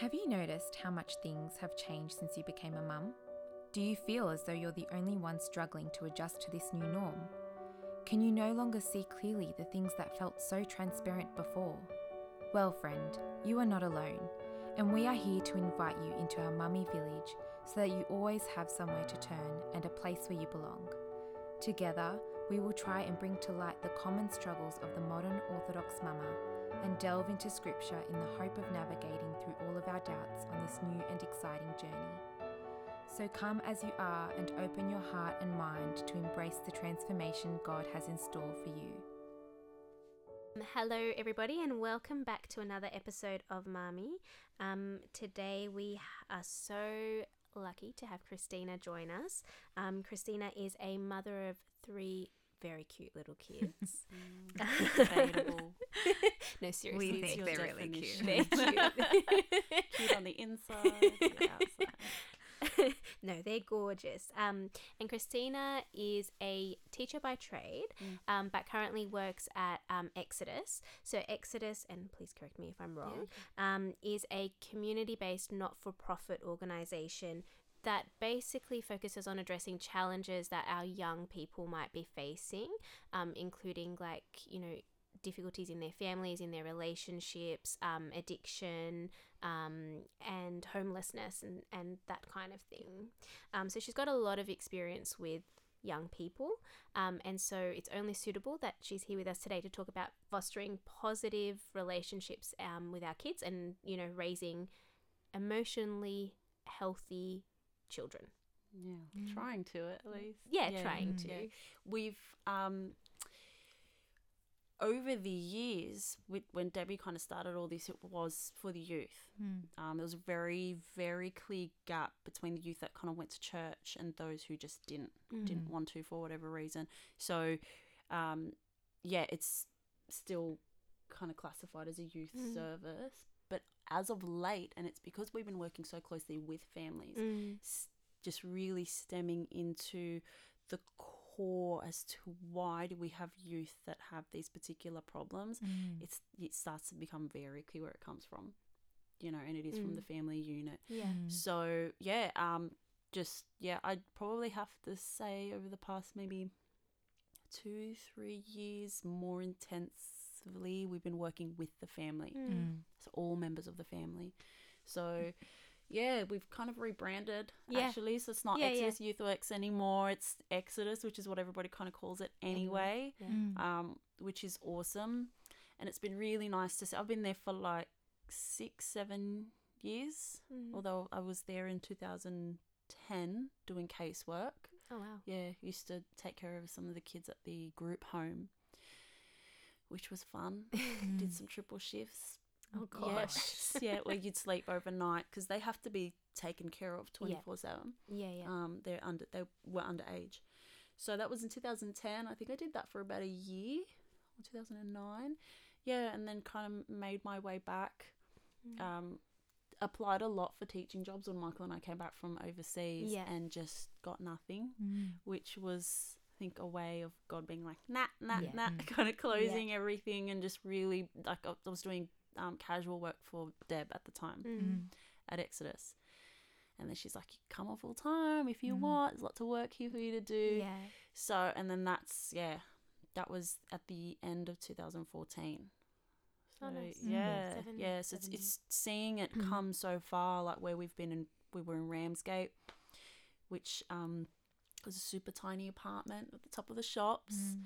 Have you noticed how much things have changed since you became a mum? Do you feel as though you're the only one struggling to adjust to this new norm? Can you no longer see clearly the things that felt so transparent before? Well, friend, you are not alone, and we are here to invite you into our mummy village so that you always have somewhere to turn and a place where you belong. Together, we will try and bring to light the common struggles of the modern Orthodox mama and delve into scripture in the hope of navigating through all of our doubts on this new and exciting journey. So come as you are and open your heart and mind to embrace the transformation God has in store for you. Hello, everybody, and welcome back to another episode of Mami. Um, today we are so lucky to have Christina join us. Um, Christina is a mother of three very cute little kids. Debatable. no, seriously, We think they're really cute. They're cute. Cute on the inside, and the outside. no, they're gorgeous. Um, and Christina is a teacher by trade, Mm. um, but currently works at um, Exodus. So, Exodus, and please correct me if I'm wrong, um, is a community based not for profit organization that basically focuses on addressing challenges that our young people might be facing, um, including like, you know, difficulties in their families, in their relationships, um, addiction, um, and homelessness, and, and that kind of thing. Um, so she's got a lot of experience with young people, um, and so it's only suitable that she's here with us today to talk about fostering positive relationships um, with our kids and, you know, raising emotionally healthy children. Yeah, trying to at least. Yeah, trying to. yeah. We've um over the years, with, when Debbie kind of started all this, it was for the youth. Um, there was a very, very clear gap between the youth that kind of went to church and those who just didn't didn't want to for whatever reason. So, um, yeah, it's still kind of classified as a youth service. But as of late, and it's because we've been working so closely with families, Mm. s- just really stemming into the core as to why do we have youth that have these particular problems it's it starts to become very clear where it comes from you know and it is from the family unit Yeah. so yeah um just yeah i'd probably have to say over the past maybe two three years more intensively we've been working with the family Mm. so all members of the family so yeah we've kind of rebranded Yeah. actually so it's not Yeah, yeah. exodus youth Worx anymore it's exodus which is what everybody kind of calls it anyway Yeah. um, which is awesome and it's been really nice to see i've been there for like six seven years Mhm. although i was there in 2010 doing casework Oh, wow. yeah used to take care of some of the kids at the group home which was fun did some triple shifts Oh, Yes, yeah, where you'd sleep overnight because they have to be taken care of twenty four seven. Yeah, yeah. Um, they're under they were underage, so that was in two thousand ten. I think I did that for about a year, or two thousand and nine. Yeah, and then kind of made my way back. Mm. Um, applied a lot for teaching jobs when Michael and I came back from overseas, Yeah. and just got nothing, which was. I think a way of God being like nah nah Yeah. nah, kind of closing everything and just really like I was doing um, casual work for Deb at the time Mm. at Exodus. And then she's like, you come on full time if you want. There's lots of work here for you to do. Yeah. So, and then that's, yeah, that was at the end of 2014. So, Oh, nice. Mm. yeah, Seven- yeah. So it's, it's seeing it come so far, like where we've been in, we were in Ramsgate, which um, was a super tiny apartment at the top of the shops mm.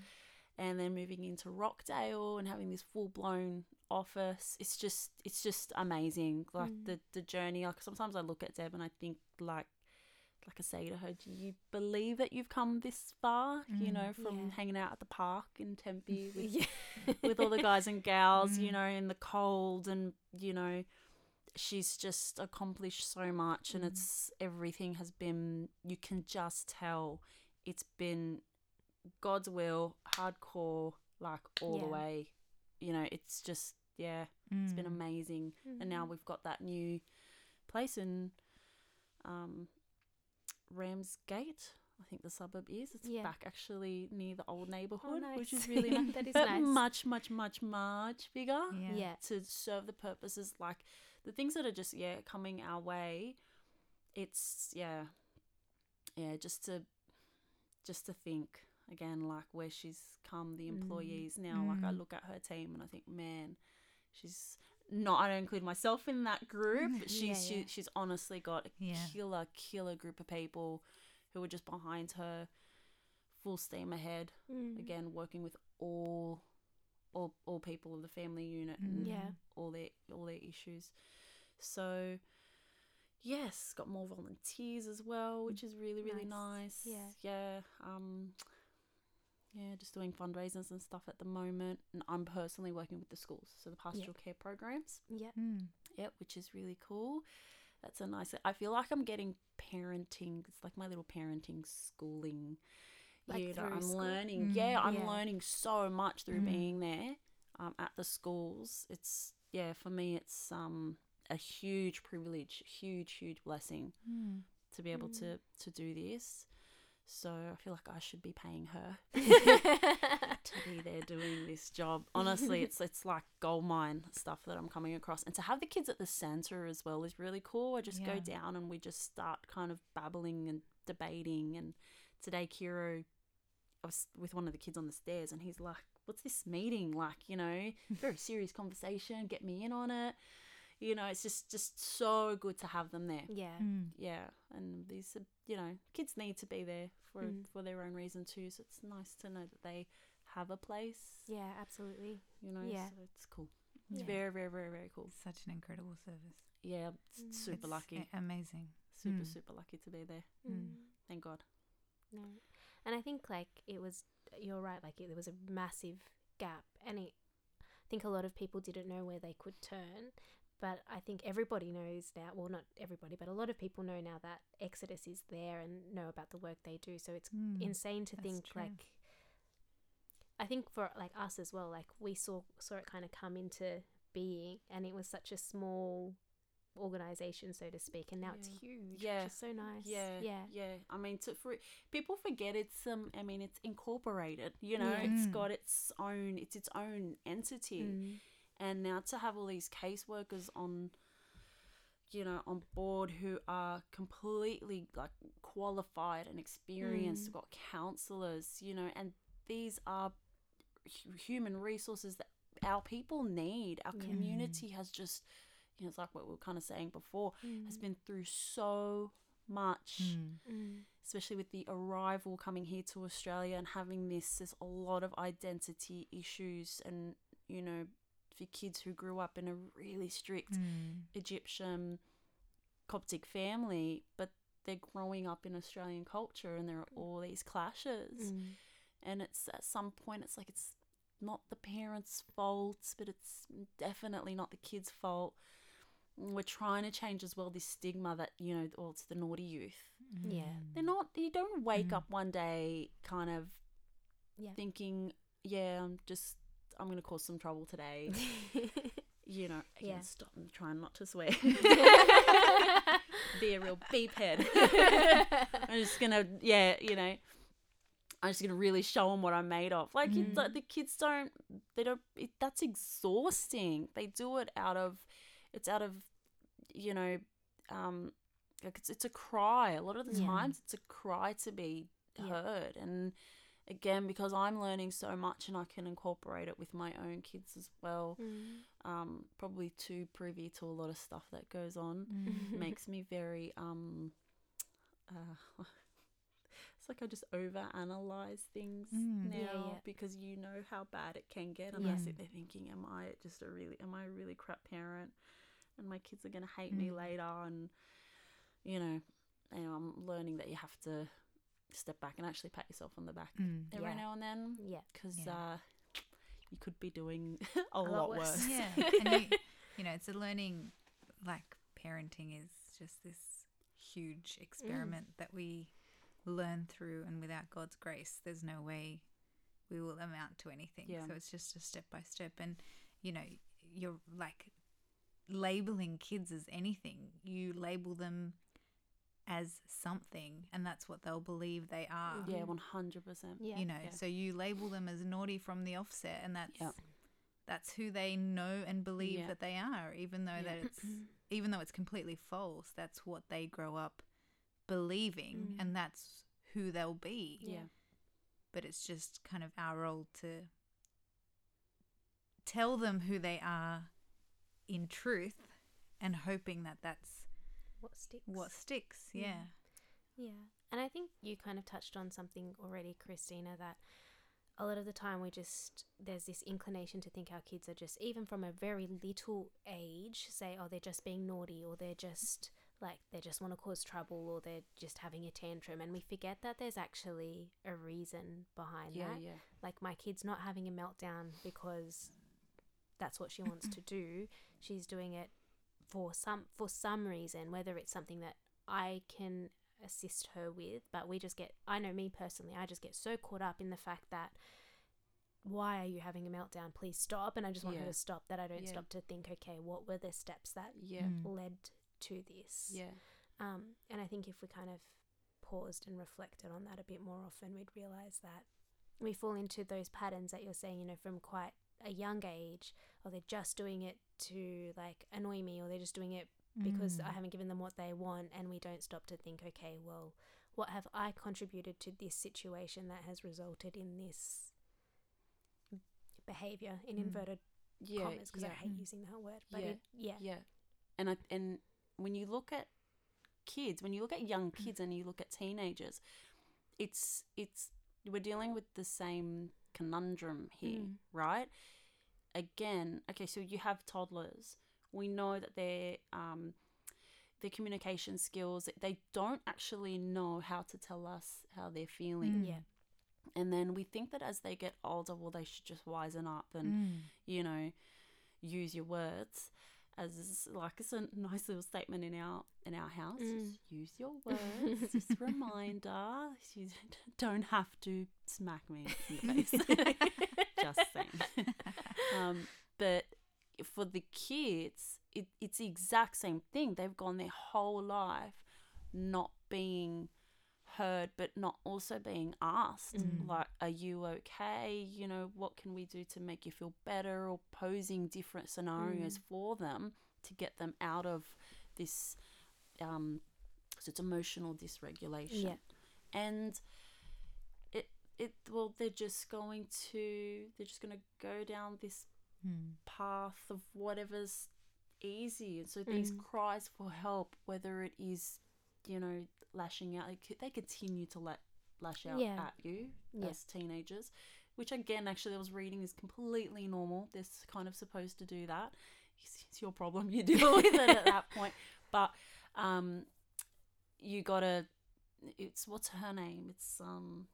and then moving into Rockdale and having this full blown office. It's just it's just amazing. Like Mm. the the journey. Like sometimes I look at Deb and I think like like I say to her, do you believe that you've come this far? You mm. know, from Yeah. hanging out at the park in Tempe with Yeah. with all the guys and gals, you mm. know, in the cold and you know, she's just accomplished so much and mm. it's everything has been you can just tell it's been God's will, hardcore, like all the way. You know, it's just yeah, it's been mm. amazing. And now mm-hmm. we've got that new place in um Ramsgate, I think the suburb is. It's Yeah. back actually near the old neighborhood, oh, which nice. is really nice. That is nice. much, much, much, much bigger Yeah. Yeah. to serve the purposes like the things that are just yeah coming our way. It's yeah, yeah, just to just to think again like where she's come, the Mm. employees now. Like I Mm. look at her team and I think, man, she's not. I don't include myself in that group. but She's Yeah, she, yeah. she's honestly got a Yeah. killer killer group of people who are just behind her, full steam ahead. Mm. Again, working with all. All, all people of the family unit and Yeah. all their all their issues. So yes, got more volunteers as well, which is really really nice. Nice. Yeah. yeah. Um, yeah, just doing fundraisers and stuff at the moment, and I'm personally working with the schools, so the pastoral care programs. Yeah. Mm. Yep, which is really cool. That's a nice. I feel like I'm getting parenting. It's like my little parenting schooling. Like you know, through I'm school? learning. Mm. Yeah, I'm Yeah. learning so much through Mm. being there um, at the schools. It's yeah, for me, it's um a huge privilege, huge, huge blessing Mm. to be able Mm. to to do this. So I feel like I should be paying her to be there doing this job. Honestly, it's it's like gold mine stuff that I'm coming across, and to have the kids at the center as well is really cool. I just go down and we just start kind of babbling and debating. And today, Kiro, I was with one of the kids on the stairs, and he's like, "What's this meeting like? You know, very serious conversation. Get me in on it." You know, it's just just so good to have them there yeah. Mm. yeah and these are you know kids need to be there for Mm. for their own reason too so it's nice to know that they have a place Yeah, absolutely. you know Yeah. so it's cool it's Yeah. very very very very cool Such an incredible service. yeah it's Mm. super It's lucky a- amazing. super Mm. super lucky to be there. Mm. thank god No. And I think like it was you're right like it, there was a massive gap and it I think a lot of people didn't know where they could turn but I think everybody knows now well not everybody but a lot of people know now that Exodus is there and know about the work they do so it's Mm. insane to think true. like I think for like us as well like we saw saw it kind of come into being and it was such a small organization so to speak and now it's huge Yeah. which is so nice yeah yeah yeah i mean to for people forget it's um i mean it's incorporated you know Yeah. it's Mm. got its own it's its own entity Mm. and now to have all these caseworkers on you know on board who are completely like qualified and experienced Mm. Got counselors you know and these are hu- human resources that our people need our Yeah. community has just you know it's like what we were kind of saying before has Mm. been through so much Mm. Mm. especially with the arrival coming here to Australia and having this, there's a lot of identity issues. And, you know, for kids who grew up in a really strict Mm. Egyptian Coptic family, but they're growing up in Australian culture and there are all these clashes. Mm. And it's at some point, it's like it's not the parents' fault, but it's definitely not the kids' fault. We're trying to change as well this stigma that, you know, oh, it's the naughty youth Yeah. they're not you don't wake Mm. up one day kind of Yeah. thinking yeah i'm just i'm gonna cause some trouble today you know again, Yeah. stop i'm trying not to swear be a real beep head i'm just gonna yeah you know i'm just gonna really show them what i'm made of like it- Mhm. the, the kids don't they don't it, that's exhausting they do it out of it's out of you know um like it's, it's a cry a lot of the Yeah. times it's a cry to be Yeah. heard and again because i'm learning so much and i can incorporate it with my own kids as well Mm. um probably too privy to a lot of stuff that goes on Mm. makes me very um uh it's like I just over analyze things Mm. now Yeah, yeah. because you know how bad it can get and I Yeah. sit there thinking am I just a really am I a really crap parent and my kids are going to hate me Mm. later and you know and I'm learning that you have to step back and actually pat yourself on the back Mm. every Yeah. now and then Yeah. because Yeah. uh you could be doing a, lot lot, worse. worse. yeah and you, you know it's a learning like parenting is just this huge experiment that we learn through and without god's grace there's no way we will amount to anything Yeah. so it's just a step by step and you know you're like labeling kids as anything you label them as something and that's what they'll believe they are. Yeah, one hundred percent. Yeah. You know, Yeah. so you label them as naughty from the offset and that's Yep. that's who they know and believe Yeah. that they are even though Yeah. that it's even though it's completely false, that's what they grow up believing Mm. and that's who they'll be. Yeah. But it's just kind of our role to tell them who they are in truth and hoping that that's What sticks? what sticks. Mm. Yeah. Yeah. And I think you kind of touched on something already, Christina, that a lot of the time we just, there's this inclination to think our kids are just, even from a very little age, say, oh, they're just being naughty or they're just like, they just want to cause trouble or they're just having a tantrum. And we forget that there's actually a reason behind Yeah, that. yeah. Like, my kid's not having a meltdown because that's what she wants to do. She's doing it for some for some reason, whether it's something that I can assist her with, but we just get I know me personally, I just get so caught up in the fact that why are you having a meltdown? Please stop. And I just want her to stop that I don't Yeah. stop to think, okay, what were the steps that Yeah. Mm. led to this? Yeah. Um, and I think if we kind of paused and reflected on that a bit more often, we'd realize that we fall into those patterns that you're saying, you know, from quite a young age, or they're just doing it to like annoy me, or they're just doing it because I Mm. haven't given them what they want, and we don't stop to think, okay, well, what have I contributed to this situation that has resulted in this behavior in Mm. inverted Yeah. commas? Because yeah. I hate Mm. using that word, but Yeah. it, yeah, Yeah. And I and when you look at kids, when you look at young kids and you look at teenagers, it's it's we're dealing with the same conundrum here, Mm. right? Again, okay, so you have toddlers. We know that their um their communication skills they don't actually know how to tell us how they're feeling. Mm. yeah, And then we think that as they get older, well they should just wisen up and Mm. you know, use your words as like it's a nice little statement in our in our house. Mm. Just use your words. just a reminder. You don't have to smack me in the face. Just saying. um, but for the kids, it, it's the exact same thing. They've gone their whole life not being heard, but not also being asked. Mm. Like, are you okay? You know, what can we do to make you feel better? Or posing different scenarios Mm. for them to get them out of this. Um, so it's emotional dysregulation, Yeah. and it well they're just going to they're just going to go down this Mm. path of whatever's easy. And so these Mm. cries for help, whether it is, you know, lashing out, they they continue to let lash out Yeah. at you Yeah. as teenagers, which again, actually, I was reading is completely normal. They're kind of supposed to do that. It's, your problem. You deal with it at that point. But um, you gotta. It's what's her name? It's um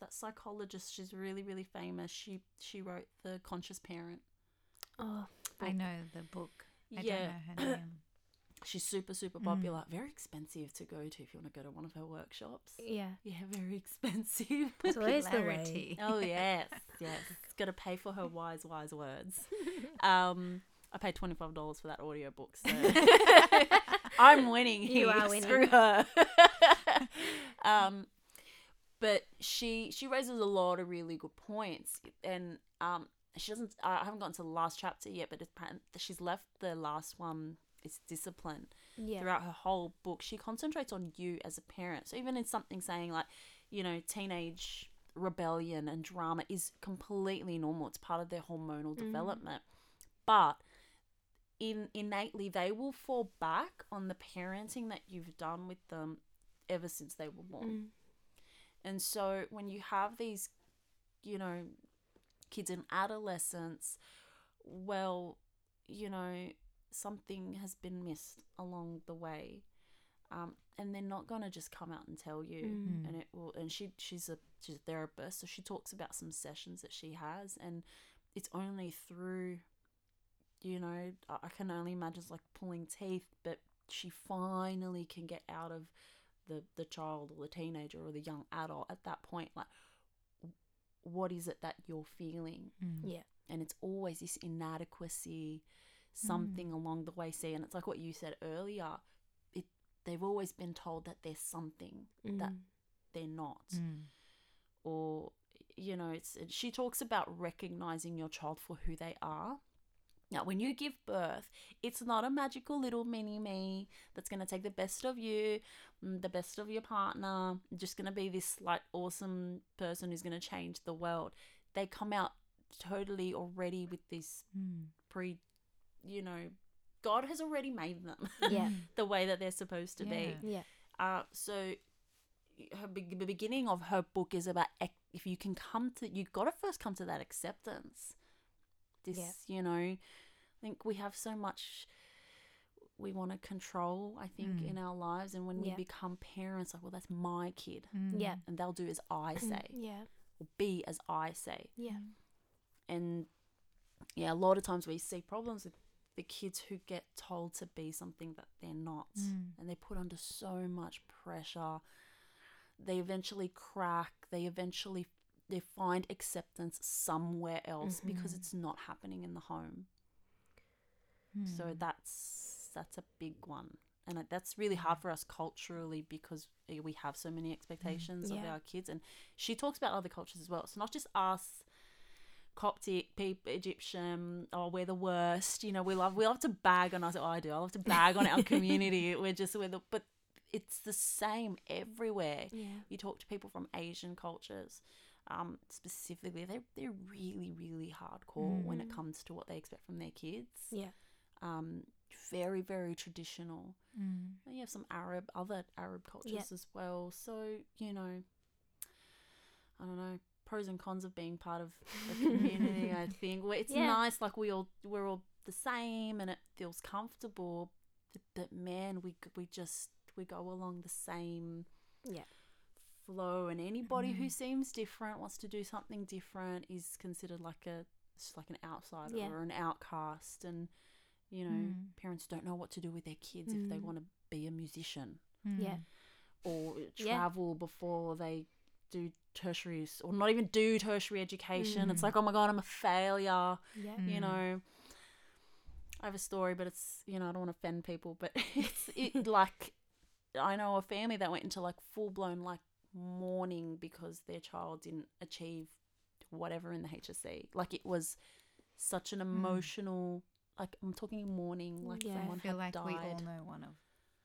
that psychologist. She's really, really famous. She she wrote the Conscious Parent. oh, I know the book. I Yeah. don't know her name. She's super, super Mm. popular. Very expensive to go to if you want to go to one of her workshops. yeah. Yeah, very expensive. It's always the way. Oh yes, yes. Got to pay for her wise, wise words. Um, I paid twenty five dollars for that audiobook, so I'm winning You here are through winning. her. um, but she she raises a lot of really good points, and um, she doesn't. I haven't gotten to the last chapter yet, but it's, she's left the last one. It's discipline Yeah. throughout her whole book. She concentrates on you as a parent. So even in something saying like, you know, teenage rebellion and drama is completely normal. It's part of their hormonal development. But in innately they will fall back on the parenting that you've done with them ever since they were born. Mm. And so when you have these, you know, kids in adolescence, well, you know, something has been missed along the way. Um, and they're not gonna just come out and tell you. Mm. And it will and she she's a she's a therapist, so she talks about some sessions that she has and it's only through you know, I I can only imagine it's like pulling teeth, but she finally can get out of the the child or the teenager or the young adult at that point like what is it that you're feeling Mm. Yeah. and it's always this inadequacy something along the way see and it's like what you said earlier it they've always been told that they're something that Mm. they're not Mm. or you know it's she talks about recognizing your child for who they are now when you give birth it's not a magical little mini me that's going to take the best of you mm, the best of your partner just going to be this like awesome person who's going to change the world they come out totally already with this Mm. pre you know god has already made them Yeah. the way that they're supposed to be Yeah. Yeah. uh, so her be- the beginning of her book is about ac- if you can come to you've got to first come to that acceptance. This, Yeah. you know, I think we have so much we want to control. I think Mm. in our lives, and when we become parents, like, well, that's my kid, Mm. Yeah. and they'll do as I say, Yeah. or be as I say, Yeah. and yeah, a lot of times we see problems with the kids who get told to be something that they're not Mm. and they're put under so much pressure they eventually crack they eventually they find acceptance somewhere else because Mhm. it's not happening in the home Mm. so that's that's a big one and that's really hard for us culturally because eh, we have so many expectations of Yeah. our kids and she talks about other cultures as well it's not just us Coptic, people, Egyptian, oh, we're the worst. You know, we love we love to bag on us. Oh, I do. I love to bag on our community. We're just we're the, but it's the same everywhere. Yeah. You talk to people from Asian cultures, um, specifically, they're they're really really hardcore when it Mm. comes to what they expect from their kids. Yeah. Um, very very traditional. Mm. And you have some Arab, other Arab cultures Yeah. as well. So you know, I don't know pros and cons of being part of the community. I think well, it's Yeah. nice, like we all we're all the same, and it feels comfortable. But, but man, we we just we go along the same Yeah. Flow, and anybody who Mhm. seems different wants to do something different is considered like a like an outsider Yeah. or an outcast, and you know Mm. parents don't know what to do with their kids if they Mm. want to be a musician Yeah. Mm. or Yeah. travel before they do tertiary or not even do tertiary education. It's Mm. like, oh my god, I'm a failure. Yeah. Mm. You know, I have a story, but it's you know I don't want to offend people, but it's it like I know a family that went into like full blown like mourning because their child didn't achieve whatever in the HSC. Like it was such an hmm. emotional. Like I'm talking mourning, like Yeah. I someone I feel had like we all know one of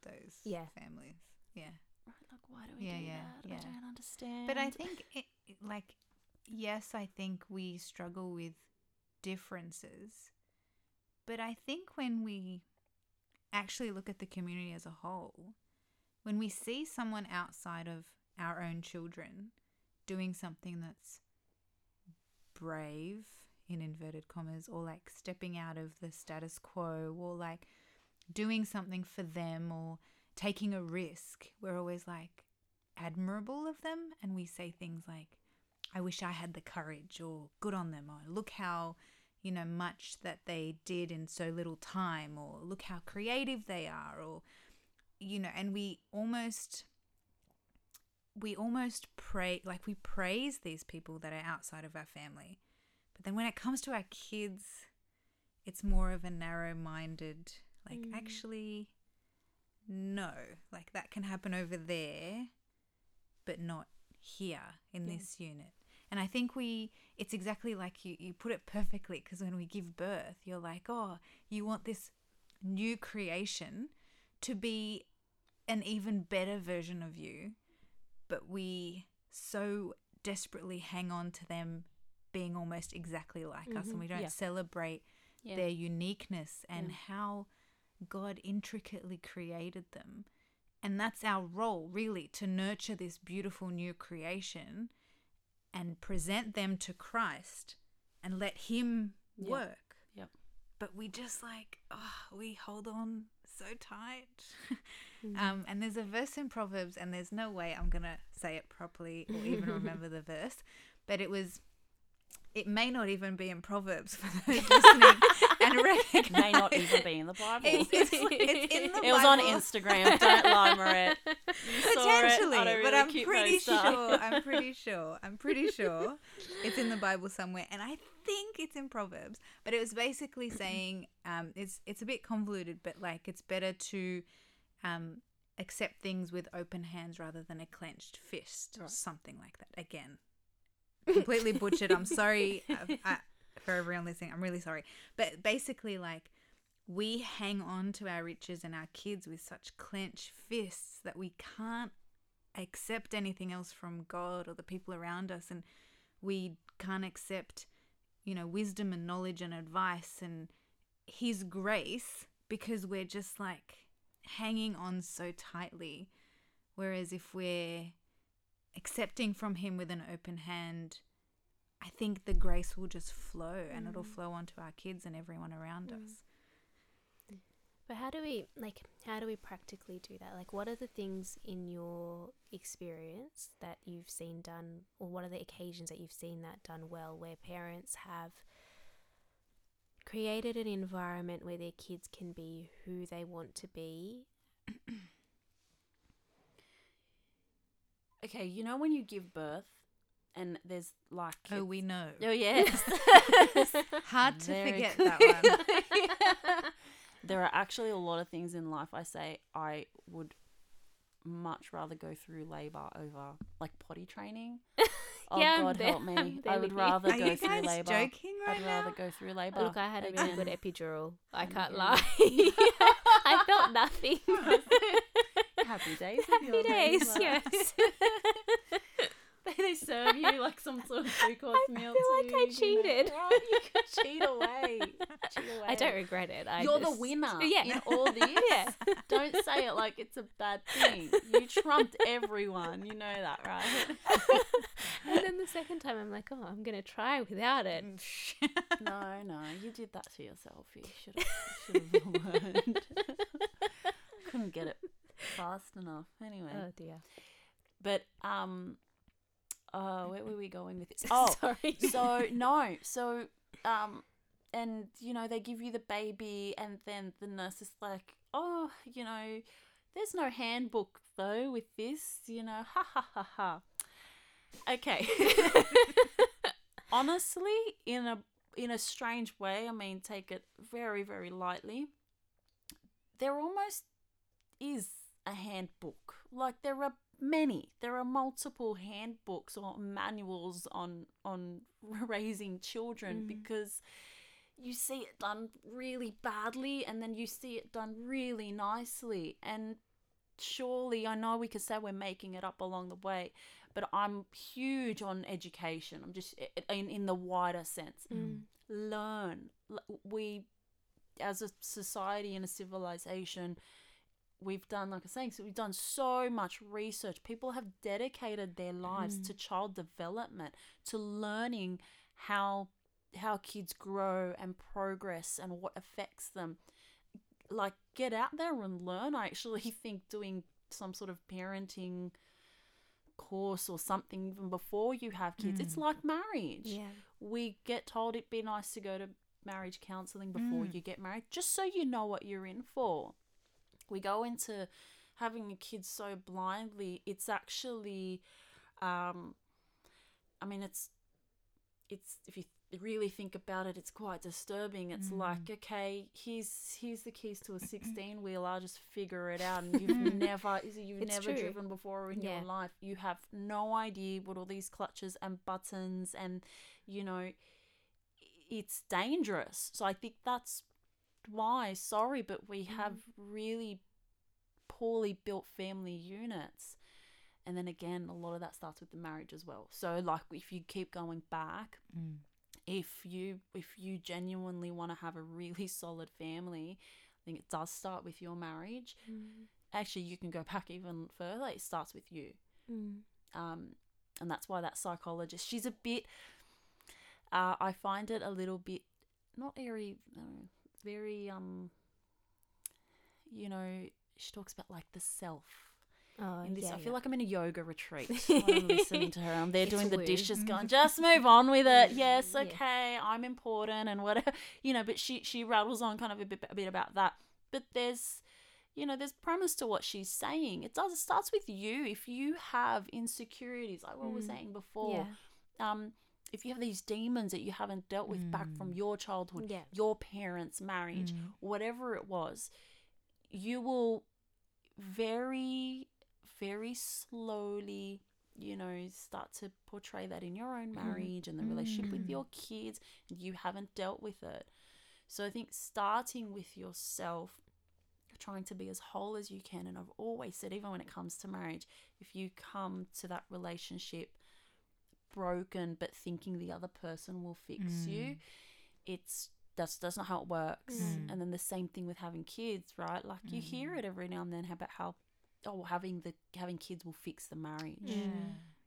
those Yeah. families. Yeah. Right, like why do we Yeah, do yeah, that? yeah. I don't understand. But I think, it- like, yes, I think we struggle with differences. But I think when we actually look at the community as a whole, when we see someone outside of our own children doing something that's brave, in inverted commas, or like stepping out of the status quo, or like doing something for them, or taking a risk, we're always like, admirable of them and we say things like i wish i had the courage or good on them or look how you know much that they did in so little time or look how creative they are or you know and we almost we almost pray like we praise these people that are outside of our family but then when it comes to our kids it's more of a narrow minded like Mm. actually no like that can happen over there but not here in Yeah. this unit and i think we it's exactly like you you put it perfectly because when we give birth you're like oh you want this new creation to be an even better version of you but we so desperately hang on to them being almost exactly like us and Mhm. we don't Yeah. celebrate yeah. their uniqueness and Yeah. how God intricately created them. And that's our role, really, to nurture this beautiful new creation and present them to Christ and let Him work. But we just like, oh, we hold on so tight. Mm. um, and there's a verse in Proverbs, and there's no way I'm going to say it properly or even remember the verse, but it was. It may not even be in Proverbs for those listening and recognize. may not even be in the Bible. It's, it's, it's in the it was on Instagram. Don't lie, Moret. You it Potentially, but I'm pretty sure. I'm pretty sure. I'm pretty sure it's in the Bible somewhere, and I think it's in Proverbs. But it was basically saying, um, it's it's a bit convoluted, but like it's better to, um, accept things with open hands rather than a clenched fist, or Right. something like that. Again, completely butchered. I'm sorry uh, uh, for everyone listening. I'm really sorry. But basically, like, we hang on to our riches and our kids with such clenched fists that we can't accept anything else from God or the people around us. And we can't accept, you know, wisdom and knowledge and advice and His grace because we're just like hanging on so tightly. Whereas if we're accepting from Him with an open hand, I think the grace will just flow and it'll mm. flow onto our kids and everyone around mm. us. But how do we like how do we practically do that? Like what are the things in your experience that you've seen done or what are the occasions that you've seen that done well where parents have created an environment where their kids can be who they want to be? Okay, you know when you give birth and there's like Oh, we know. Oh yes. Hard to Very forget cool. that one. there are actually a lot of things in life I say I would much rather go through labor over like potty training. Oh Yeah, God there- help me. I'm there I would rather Are go you through guys labor. joking right I'd rather now? go through labor. Look, I had a really good epidural. I can't lie. I felt nothing. Happy days. Happy days, yes. they, serve you like some sort of two course I meal. feel like too, I you know. cheated. You could cheat away. Cheat away. I don't regret it. I You're the winner Yeah. in all this. Yeah. Don't say it like it's a bad thing. You trumped everyone. You know that, right? and then the second time, I'm like, oh, I'm gonna try without it. Mm, no, no, you did that to yourself. You should have, should have learned. Couldn't get it fast enough. Anyway, Oh dear. but um, uh, where were we going with this? Oh, sorry. so no, so um, and you know they give you the baby, and then the nurse is like, oh, you know, there's no handbook though with this, you know, ha ha ha ha. Okay. Honestly, in a in a strange way, I mean, take it very very lightly. There almost is a handbook. Like there are many. There are multiple handbooks or manuals on on raising children Mm. because you see it done really badly and then you see it done really nicely and surely I know we could say we're making it up along the way but I'm huge on education I'm just in in the wider sense Mm. learn we as a society and a civilization we've done like i was saying so we've done so much research people have dedicated their lives to child development to learning how how kids grow and progress and what affects them like get out there and learn i actually think doing some sort of parenting course or something even before you have kids it's like marriage Yeah. we get told it'd be nice to go to marriage counseling before Mm. you get married, just so you know what you're in for. We go into having a kid so blindly, it's actually, um, I mean, it's, it's if you really think about it, it's quite disturbing. It's like, okay, here's here's the keys to a sixteen wheel. I'll just figure it out. And you've never, you've It's never true. driven before in Yeah. your life. You have no idea what all these clutches and buttons and, you know, it's dangerous. So I think that's why, sorry, but we have really poorly built family units. And then again, a lot of that starts with the marriage as well. So like if you keep going back, Mm. if you if you genuinely want to have a really solid family, I think it does start with your marriage. Mm. Actually, you can go back even further. It starts with you Mm. um, and that's why that psychologist she's a bit uh, i find it a little bit not very uh, very um you know she talks about like the self Oh, in this yeah, i feel yeah. like i'm in a yoga retreat i'm listening to her i'm there It's doing the woo. dishes going just move on with it yes Yeah. okay i'm important and whatever you know but she she rattles on kind of a bit, a bit about that but there's you know, there's premise to what she's saying. It does. It starts with you. If you have insecurities, like what we were Mm. saying before, Yeah. um, if you have these demons that you haven't dealt with back from Mm. your childhood, Yeah. your parents' marriage, Mm. whatever it was, you will very, very slowly, you know, start to portray that in your own marriage and the relationship with your kids, and you haven't dealt with it. So I think starting with yourself, trying to be as whole as you can, and I've always said, even when it comes to marriage, if you come to that relationship broken but thinking the other person will fix you, it's that's that's not how it works. Mm. And then the same thing with having kids, right? Like you hear it every now and then about how oh having the having kids will fix the marriage. Yeah.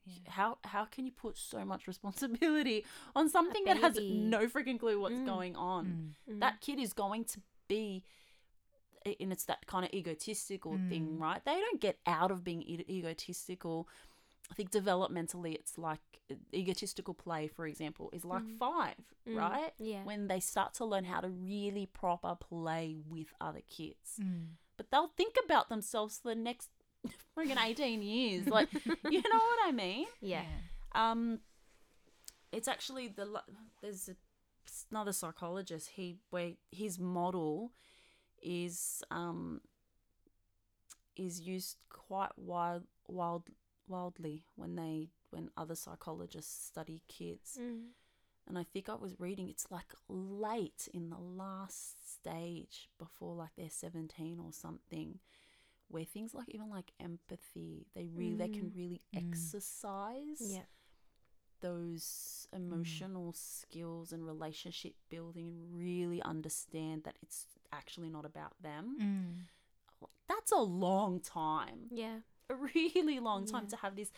yeah. How how can you put so much responsibility on something that has no freaking clue what's Mm. going on? Mm. That kid is going to be and it's that kind of egotistical thing, Mm. right? They don't get out of being e- egotistical. I think developmentally, it's like egotistical play, for example, is like Mm. five, Mm. right? Yeah. When they start to learn how to really proper play with other kids. Mm. But they'll think about themselves for the next friggin' 18 years. Like, you know what I mean? yeah. Um, it's actually the there's a, another psychologist. He where his model is um is used quite wild wild wildly when they when other psychologists study kids. Mm. And I think I was reading it's like late in the last stage before like they're 17 or something where things like even like empathy they really they can Mm. really Mm. exercise Yeah. those emotional skills and relationship building and really understand that it's actually not about them. Mm. That's a long time. Yeah. A really long time Yeah. to have this,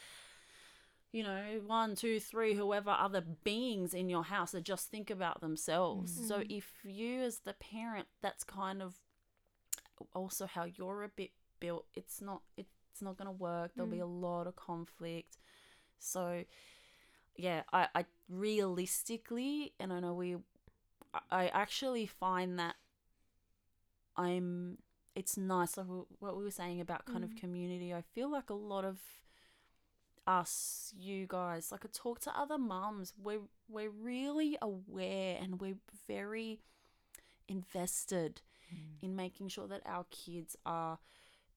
you know, one, two, three, whoever other beings in your house that just think about themselves. So Mm. if you, as the parent, that's kind of also how you're a bit built, it's not, it's not going to work. There'll be Mm. a lot of conflict. So, yeah, I, I realistically, and I know we, I actually find that I'm, it's nice, like what we were saying about kind of Mm. community. I feel like a lot of us, you guys, like I talk to other mums, we're, we're really aware and we're very invested in making sure that our kids are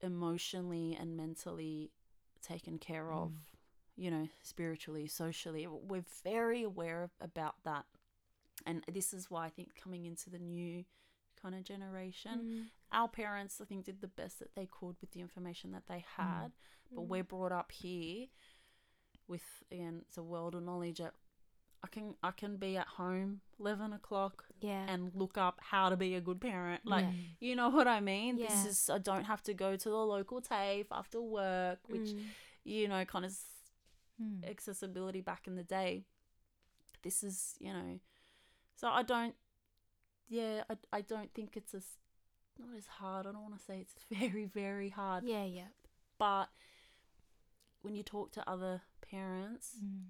emotionally and mentally taken care of, you know, spiritually, socially. We're very aware of, about that. And this is why I think coming into the new kind of generation, Mm. Our parents, I think, did the best that they could with the information that they had. But Mm. we're brought up here with, again, it's a world of knowledge that I can I can be at home eleven o'clock Yeah. and look up how to be a good parent. Like Yeah. you know what I mean? This is I don't have to go to the local TAFE after work, which Mm. you know kind of Mm. accessibility back in the day. This is you know, so I don't. Yeah, I I don't think it's as not as hard. I don't want to say it's very very hard, Yeah. Yeah. but when you talk to other parents, Mm.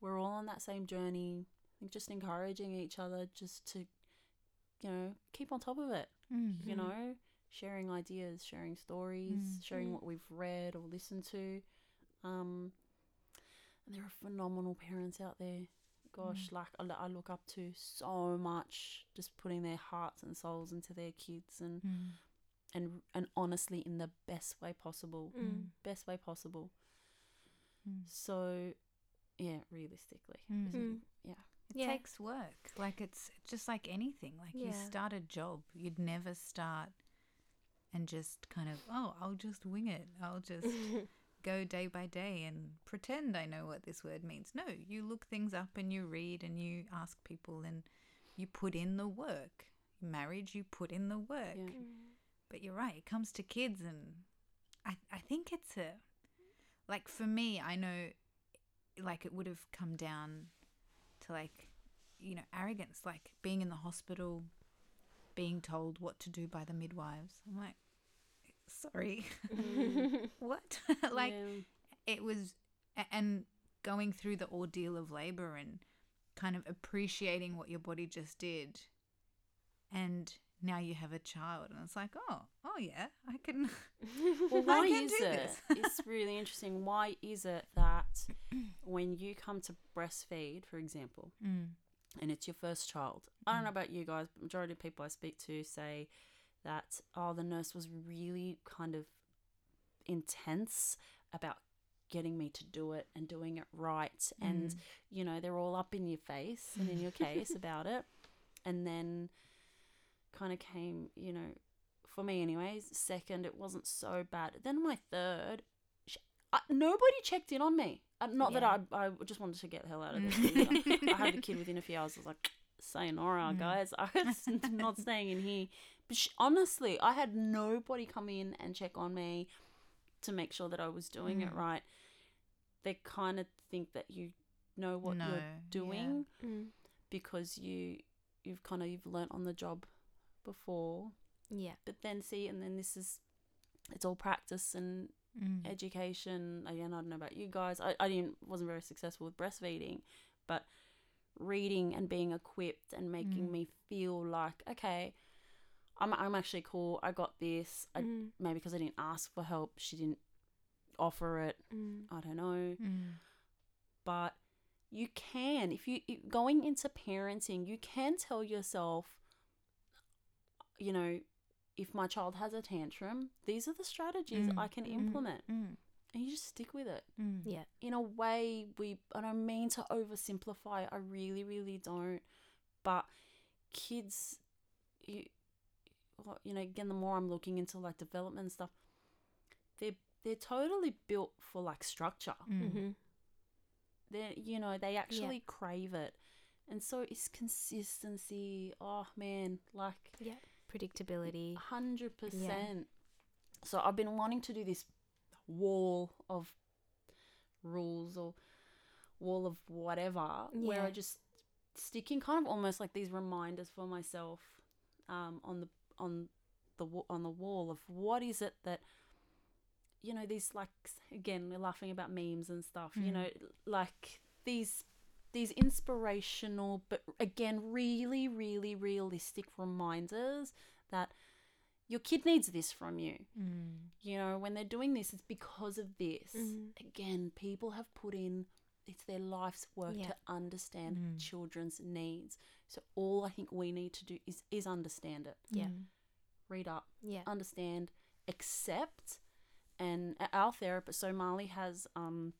we're all on that same journey. I think just encouraging each other just to, you know, keep on top of it. Mm. You know, sharing ideas, sharing stories, Mm. sharing what we've read or listened to. Um, and there are phenomenal parents out there. Gosh, like I, I look up to so much, just putting their hearts and souls into their kids and Mm. and and honestly in the best way possible, Mm. best way possible. Mm. So, yeah, realistically, Mm. Mm. yeah. It Yeah. takes work. Like it's just like anything. Like you start a job, you'd never start and just kind of, oh, I'll just wing it. I'll just go day by day and pretend I know what this word means. No, you look things up and you read and you ask people and you put in the work. Marriage, you put in the work. Yeah. Mm. But you're right, it comes to kids and I I think it's a like for me, I know like it would have come down to like you know, arrogance, like being in the hospital, being told what to do by the midwives. I'm like, sorry. what? like Yeah. it was and going through the ordeal of labor and kind of appreciating what your body just did and now you have a child and it's like oh oh yeah i can Well, why can is do it? this. it's really interesting. Why is it that when you come to breastfeed, for example, mm. and it's your first child, I don't know Mm. about you guys, but majority of people I speak to say that oh, the nurse was really kind of intense about getting me to do it and doing it right. And you know they're all up in your face and in your case about it. And then kind of came you know for me anyways second it wasn't so bad. Then my third sh- I, nobody checked in on me. Uh, not Yeah. that I, I just wanted to get the hell out of this. I had the kid within a few hours I was like sayonara Mm. guys. I was not staying in here but honestly I had nobody come in and check on me to make sure that I was doing it Mm. right they kind of think that you know what No, you're yeah. doing Mm. because you you've kind of you've learnt on the job before Yeah. but then see and then this is it's all practice and Mm. education again i don't know about you guys i, I didn't wasn't very successful with breastfeeding but reading and being equipped and making Mm. me feel like okay i'm, I'm actually cool i got this I, Mm. maybe because i didn't ask for help she didn't offer it Mm. i don't know Mm. but you can if you if going into parenting you can tell yourself you know if my child has a tantrum these are the strategies Mm, i can mm, implement Mm. and you just stick with it Mm. Yeah. in a way we i don't mean to oversimplify i really really don't but kids you, well, you know again the more i'm looking into like development and stuff they're they're totally built for like structure Mm. Mm-hmm. they you know they actually crave it and so it's consistency oh man like Yeah. Predictability. 100% so i've been wanting to do this wall of rules or wall of whatever where i just sticking kind of almost like these reminders for myself um, on the on the on the wall of what is it that you know these like again we're laughing about memes and stuff you Mm. know like these these inspirational but again really really realistic reminders that your kid needs this from you Mm. you know when they're doing this it's because of this Mhm. again people have put in it's their life's work Yeah. to understand Mm. children's needs so all i think we need to do is is understand it Yeah. Mm. read up Yeah. understand accept and our therapist so marley has um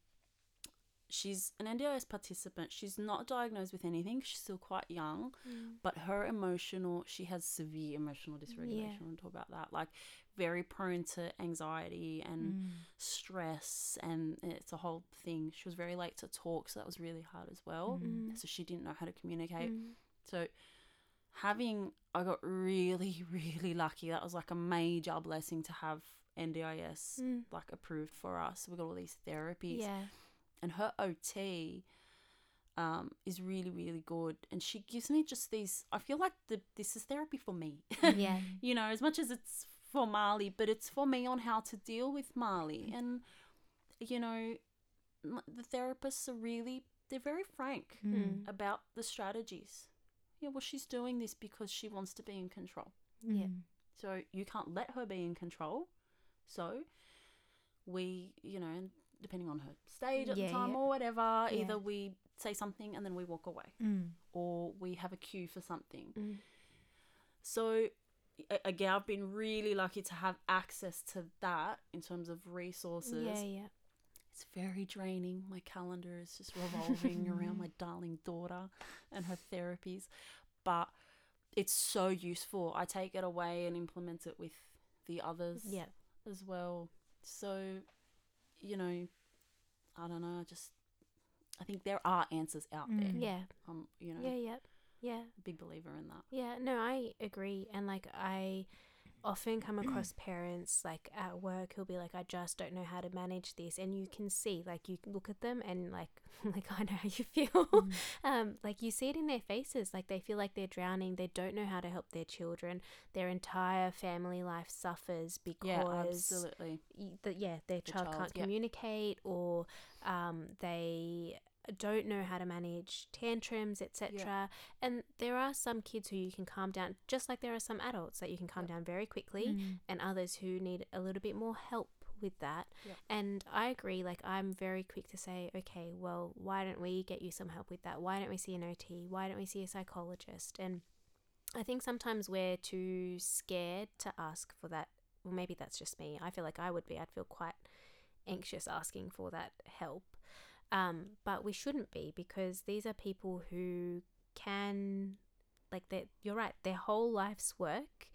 she's an ndis participant she's not diagnosed with anything she's still quite young Mm. but her emotional she has severe emotional dysregulation we'll talk about that like very prone to anxiety and Mm. stress and it's a whole thing she was very late to talk so that was really hard as well Mm. so she didn't know how to communicate Mm. so having I got really really lucky. That was like a major blessing to have NDIS Mm. like approved for us. We got all these therapies, Yeah. And her OT um, is really really good. And she gives me just these. I feel like the this is therapy for me. Yeah. you know, as much as it's for Marley, but it's for me on how to deal with Marley. And you know, the therapists are really they're very frank Mm. about the strategies. Yeah, well, she's doing this because she wants to be in control. Yeah. Mm. So you can't let her be in control. So we, you know, depending on her stage at Yeah, the time yeah. or whatever, Yeah. either we say something and then we walk away, Mm. or we have a cue for something. Mm. So again, I've been really lucky to have access to that in terms of resources. Yeah. Yeah. It's very draining. My calendar is just revolving around my darling daughter and her therapies, but it's so useful. I take it away and implement it with the others Yeah. as well. So, you know, I don't know. I just I think there are answers out there. Mm. Yeah. Um, you know, Yeah. Yeah. Yeah. big believer in that. Yeah, no, I agree. And like, I often come across parents like at work who'll be like, I just don't know how to manage this. And you can see, like, you look at them and like, like, I know how you feel. Mm. um, like, you see it in their faces. Like, they feel like they're drowning. They don't know how to help their children. Their entire family life suffers because Yeah, absolutely. y- the, yeah, their The child, child, can't communicate or um, they don't know how to manage tantrums, etc. And there are some kids who you can calm down, just like there are some adults that you can calm Yep. down very quickly, Mm. and others who need a little bit more help with that. Yep. And I agree, like, I'm very quick to say, okay, well, why don't we get you some help with that? Why don't we see an OT? Why don't we see a psychologist? And I think sometimes we're too scared to ask for that well, maybe that's just me. I feel like I would be. I'd feel quite anxious asking for that help. Um, but we shouldn't be because these are people who can, like, they you're right, their whole life's work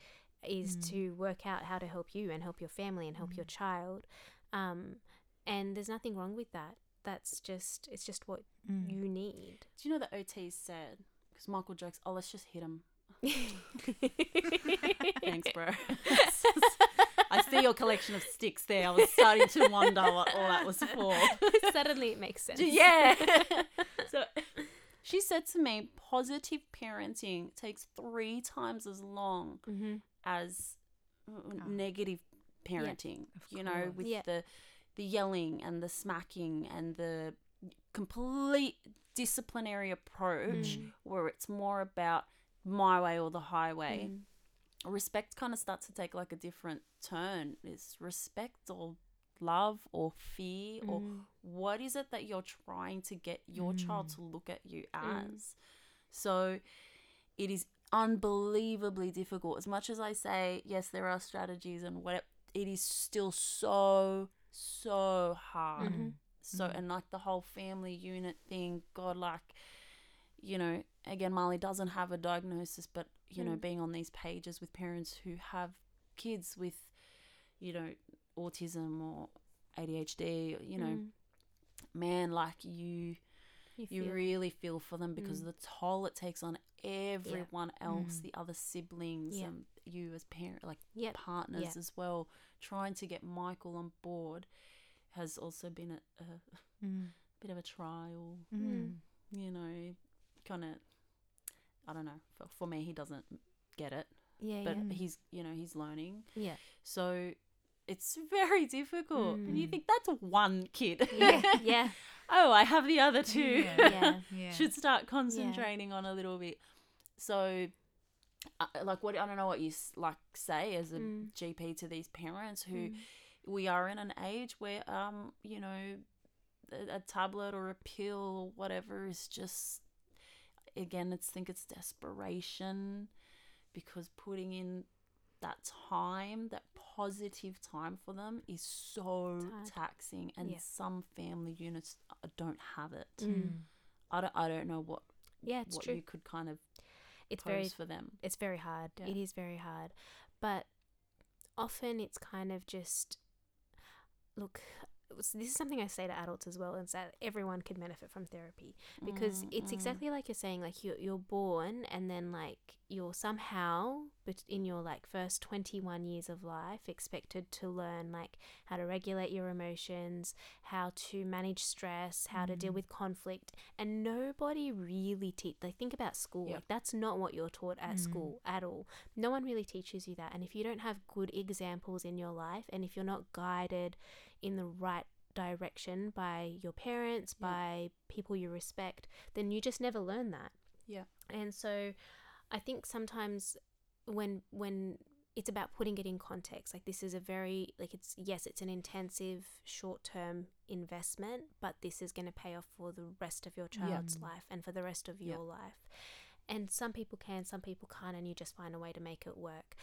is Mm. to work out how to help you and help your family and help your Mm. child. Um, and there's nothing wrong with that. That's just, it's just what Mm. you need. Do you know the OTs said? Because Michael jokes, oh, let's just hit him. Thanks, bro. I see your collection of sticks there. I was starting to wonder what all that was for. Suddenly it makes sense. Yeah. so she said to me, positive parenting takes three times as long Mm-hmm. as Oh. negative parenting. Of you know, with Yeah. the the yelling and the smacking and the complete disciplinary approach Mm. where it's more about my way or the highway. Mm. Respect kind of starts to take like a different turn. Is respect or love or fear or Mm. what is it that you're trying to get your child Mm. to look at you Mm. as? So it is unbelievably difficult. As much as I say, yes, there are strategies and what it is still so, so hard. Mhm. So, Mhm. and like the whole family unit thing, God, like, you know, again, Marley doesn't have a diagnosis, but, you know, Mm. being on these pages with parents who have kids with, you know, autism or ADHD, you know, Mm. man, like you you feel- really feel for them because Mm. of the toll it takes on everyone else, Mm. the other siblings, Yeah. and you as parent, like Yep. partners Yeah. as well. Trying to get Michael on board has also been a, a Mm. bit of a trial. You know, kind of. I don't know. For, for me, he doesn't get it, Yeah, but yeah. he's you know he's learning. Yeah. So it's very difficult, and you Mm. think that's one kid. Yeah. yeah. oh, I have the other two. Yeah. Yeah. Yeah. should start concentrating on a little bit. So, uh, like, what I don't know what you like say as a Mm. GP to these parents who Mm. we are in an age where, um, you know, a, a tablet or a pill or whatever is just, again, it's think it's desperation because putting in that time, that positive time for them is so It's taxing, and Yeah. some family units uh, don't have it. Mm. I don't, I don't know what Yeah, it's what true. you could kind of It's pose very for them. it's very hard. Yeah. It is very hard. But often it's kind of just look s- this is something I say to adults as well, is that everyone can benefit from therapy because Mm, it's mm. exactly like you're saying, like you're you're born and then like you're somehow, but in your like first twenty one years of life, expected to learn like how to regulate your emotions, how to manage stress, how to deal Mm. with conflict, and nobody really teach. Like think about school, Yep. like that's not what you're taught at Mm. school at all. No one really teaches you that, and if you don't have good examples in your life, and if you're not guided in the right direction by your parents, Yeah. by people you respect, then you just never learn that. Yeah. And so I think sometimes when when it's about putting it in context, like this is a very like it's yes, it's an intensive short-term investment, but this is going to pay off for the rest of your child's Yeah. life and for the rest of Yeah. your life. And some people can, some people can't, and you just find a way to make it work.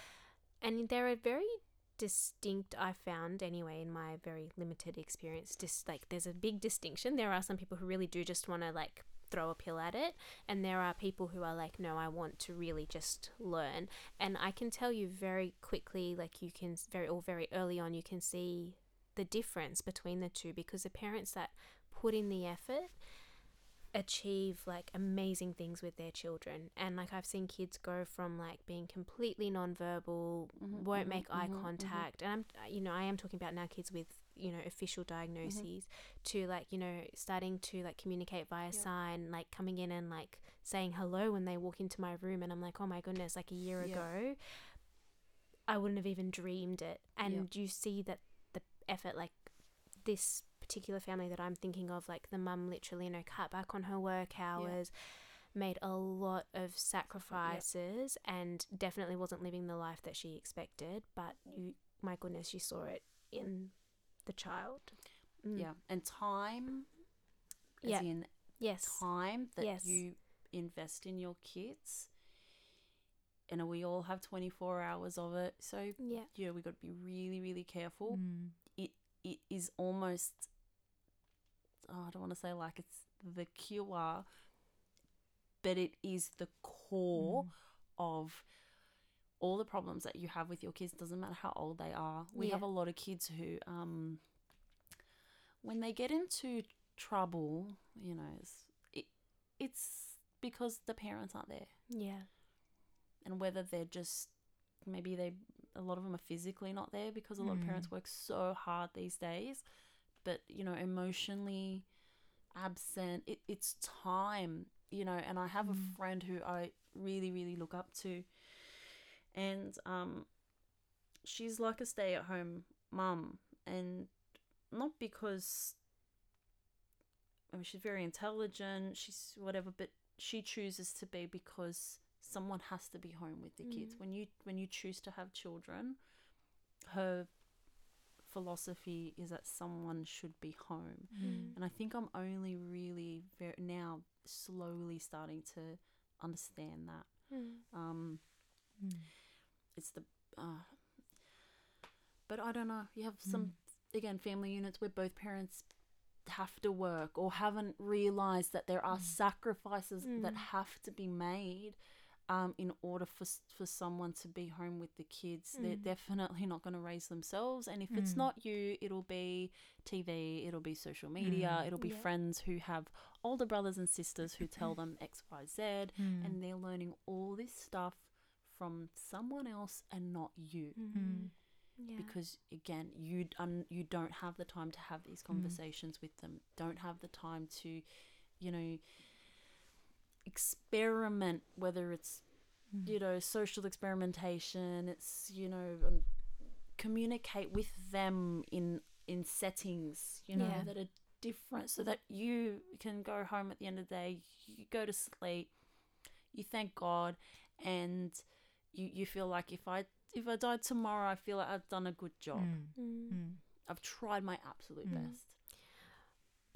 And there are very distinct i found anyway in my very limited experience just like there's a big distinction. There are some people who really do just want to like throw a pill at it and there are people who are like no i want to really just learn. And i can tell you very quickly like you can very or very early on you can see the difference between the two because the parents that put in the effort achieve like amazing things with their children and like i've seen kids go from like being completely nonverbal Mhm, won't mhm, make eye mhm, mhm. contact and i'm you know i am talking about now kids with you know official diagnoses to like you know starting to like communicate via Yeah. sign like coming in and like saying hello when they walk into my room and i'm like oh my goodness like a year Yeah. ago i wouldn't have even dreamed it and you see that the effort like this particular family that i'm thinking of like the mum literally you know cut back on her work hours made a lot of sacrifices and definitely wasn't living the life that she expected but you my goodness you saw it in the child Mm. Yeah, and time, as Yeah. in yes time that Yes. you invest in your kids, and we all have 24 hours of it. So, Yeah. yeah, we got to be really, really careful. Mm. It it is almost oh, I don't want to say like it's the cure, but it is the core Mm. of all the problems that you have with your kids. Doesn't matter how old they are. We have a lot of kids who, um, when they get into trouble, you know, it's, it, it's because the parents aren't there, Yeah. and whether they're just maybe they a lot of them are physically not there because a lot of Mm. parents work so hard these days but you know emotionally absent it, it's time you know and i have Mm. a friend who i really really look up to and um she's like a stay-at-home mum and not because I mean, she's very intelligent she's whatever but she chooses to be because someone has to be home with the kids Mm. when you when you choose to have children her philosophy is that someone should be home Mm. and i think i'm only really very now slowly starting to understand that Mm. um Mm. it's the uh but i don't know you have some again family units where both parents have to work or haven't realized that there are Mm. sacrifices that Mm. have to be made um, in order for for someone to be home with the kids they're Mm. definitely not going to raise themselves and if it's Mm. not you it'll be tv it'll be social media Mm. it'll be Yeah. friends who have older brothers and sisters who tell them xyz Mm. and they're learning all this stuff from someone else and not you Mm. Yeah. because again you un- you don't have the time to have these conversations with them don't have the time to you know experiment whether it's Mm. you know social experimentation it's you know um, communicate with them in in settings you know Yeah. that are different so that you can go home at the end of the day you go to sleep you thank god and you you feel like if i if i died tomorrow i feel like i've done a good job Mm. Mm. Mm. i've tried my absolute Mm. best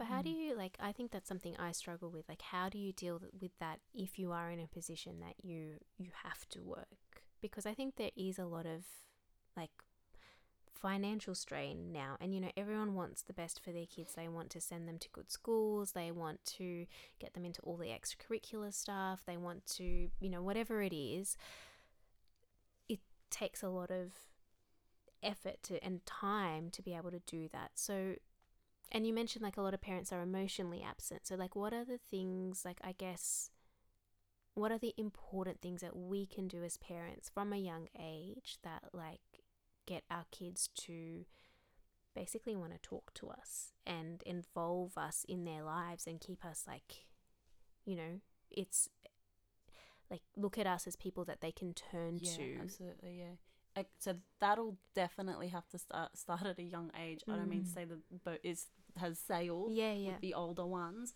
But how do Mm. you like? I think that's something I struggle with. Like, how do you deal with that if you are in a position that you you have to work? Because I think there is a lot of like financial strain now, and you know everyone wants the best for their kids. They want to send them to good schools. They want to get them into all the extracurricular stuff. They want to, you know, whatever it is. It takes a lot of effort to and time to be able to do that. So and you mentioned like a lot of parents are emotionally absent. So like what are the things like I guess what are the important things that we can do as parents from a young age that like get our kids to basically want to talk to us and involve us in their lives and keep us like you know it's like look at us as people that they can turn yeah to absolutely yeah so that'll definitely have to start start at a young age i don't mean to Mm. say the boat is has sailed yeah yeah. with the older ones.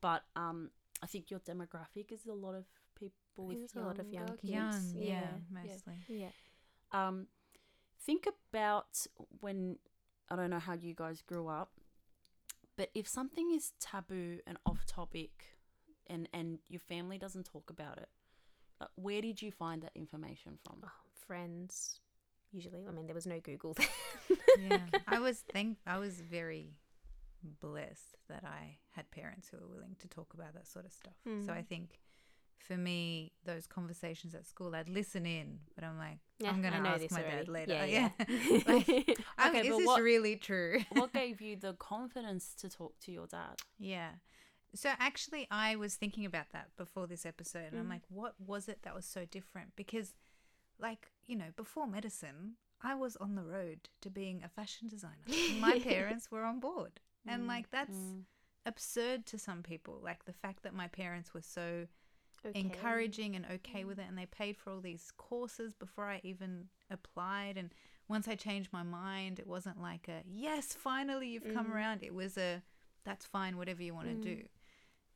But um i think your demographic is a lot of people with think a lot of young. kids. Young, yeah, Yeah. mostly. yeah. Um think about when i don't know how you guys grew up but if something is taboo and off topic and and your family doesn't talk about it like, where did you find that information from? Oh, friends usually. I mean there was no google then. Yeah i was think i was very blessed that i had parents who were willing to talk about that sort of stuff so i Mm. think for me those conversations at school i'd listen in but i'm like Yeah, i'm gonna ask my already. dad later Yeah, yeah, yeah. like, I'm- Okay, is but this what- really true what gave you the confidence to talk to your dad Yeah. So actually, I was thinking about that before this episode, and I'm Mm. like, what was it that was so different? Because, like, you know, before medicine, I was on the road to being a fashion designer. my parents were on board. And, Mm, like, that's mm. absurd to some people. Like, the fact that my parents were so Okay. encouraging and okay with Mm. it, and they paid for all these courses before I even applied. And once I changed my mind, it wasn't like a, yes, finally you've come Mm. around. It was a, that's fine, whatever you want to Mm. do.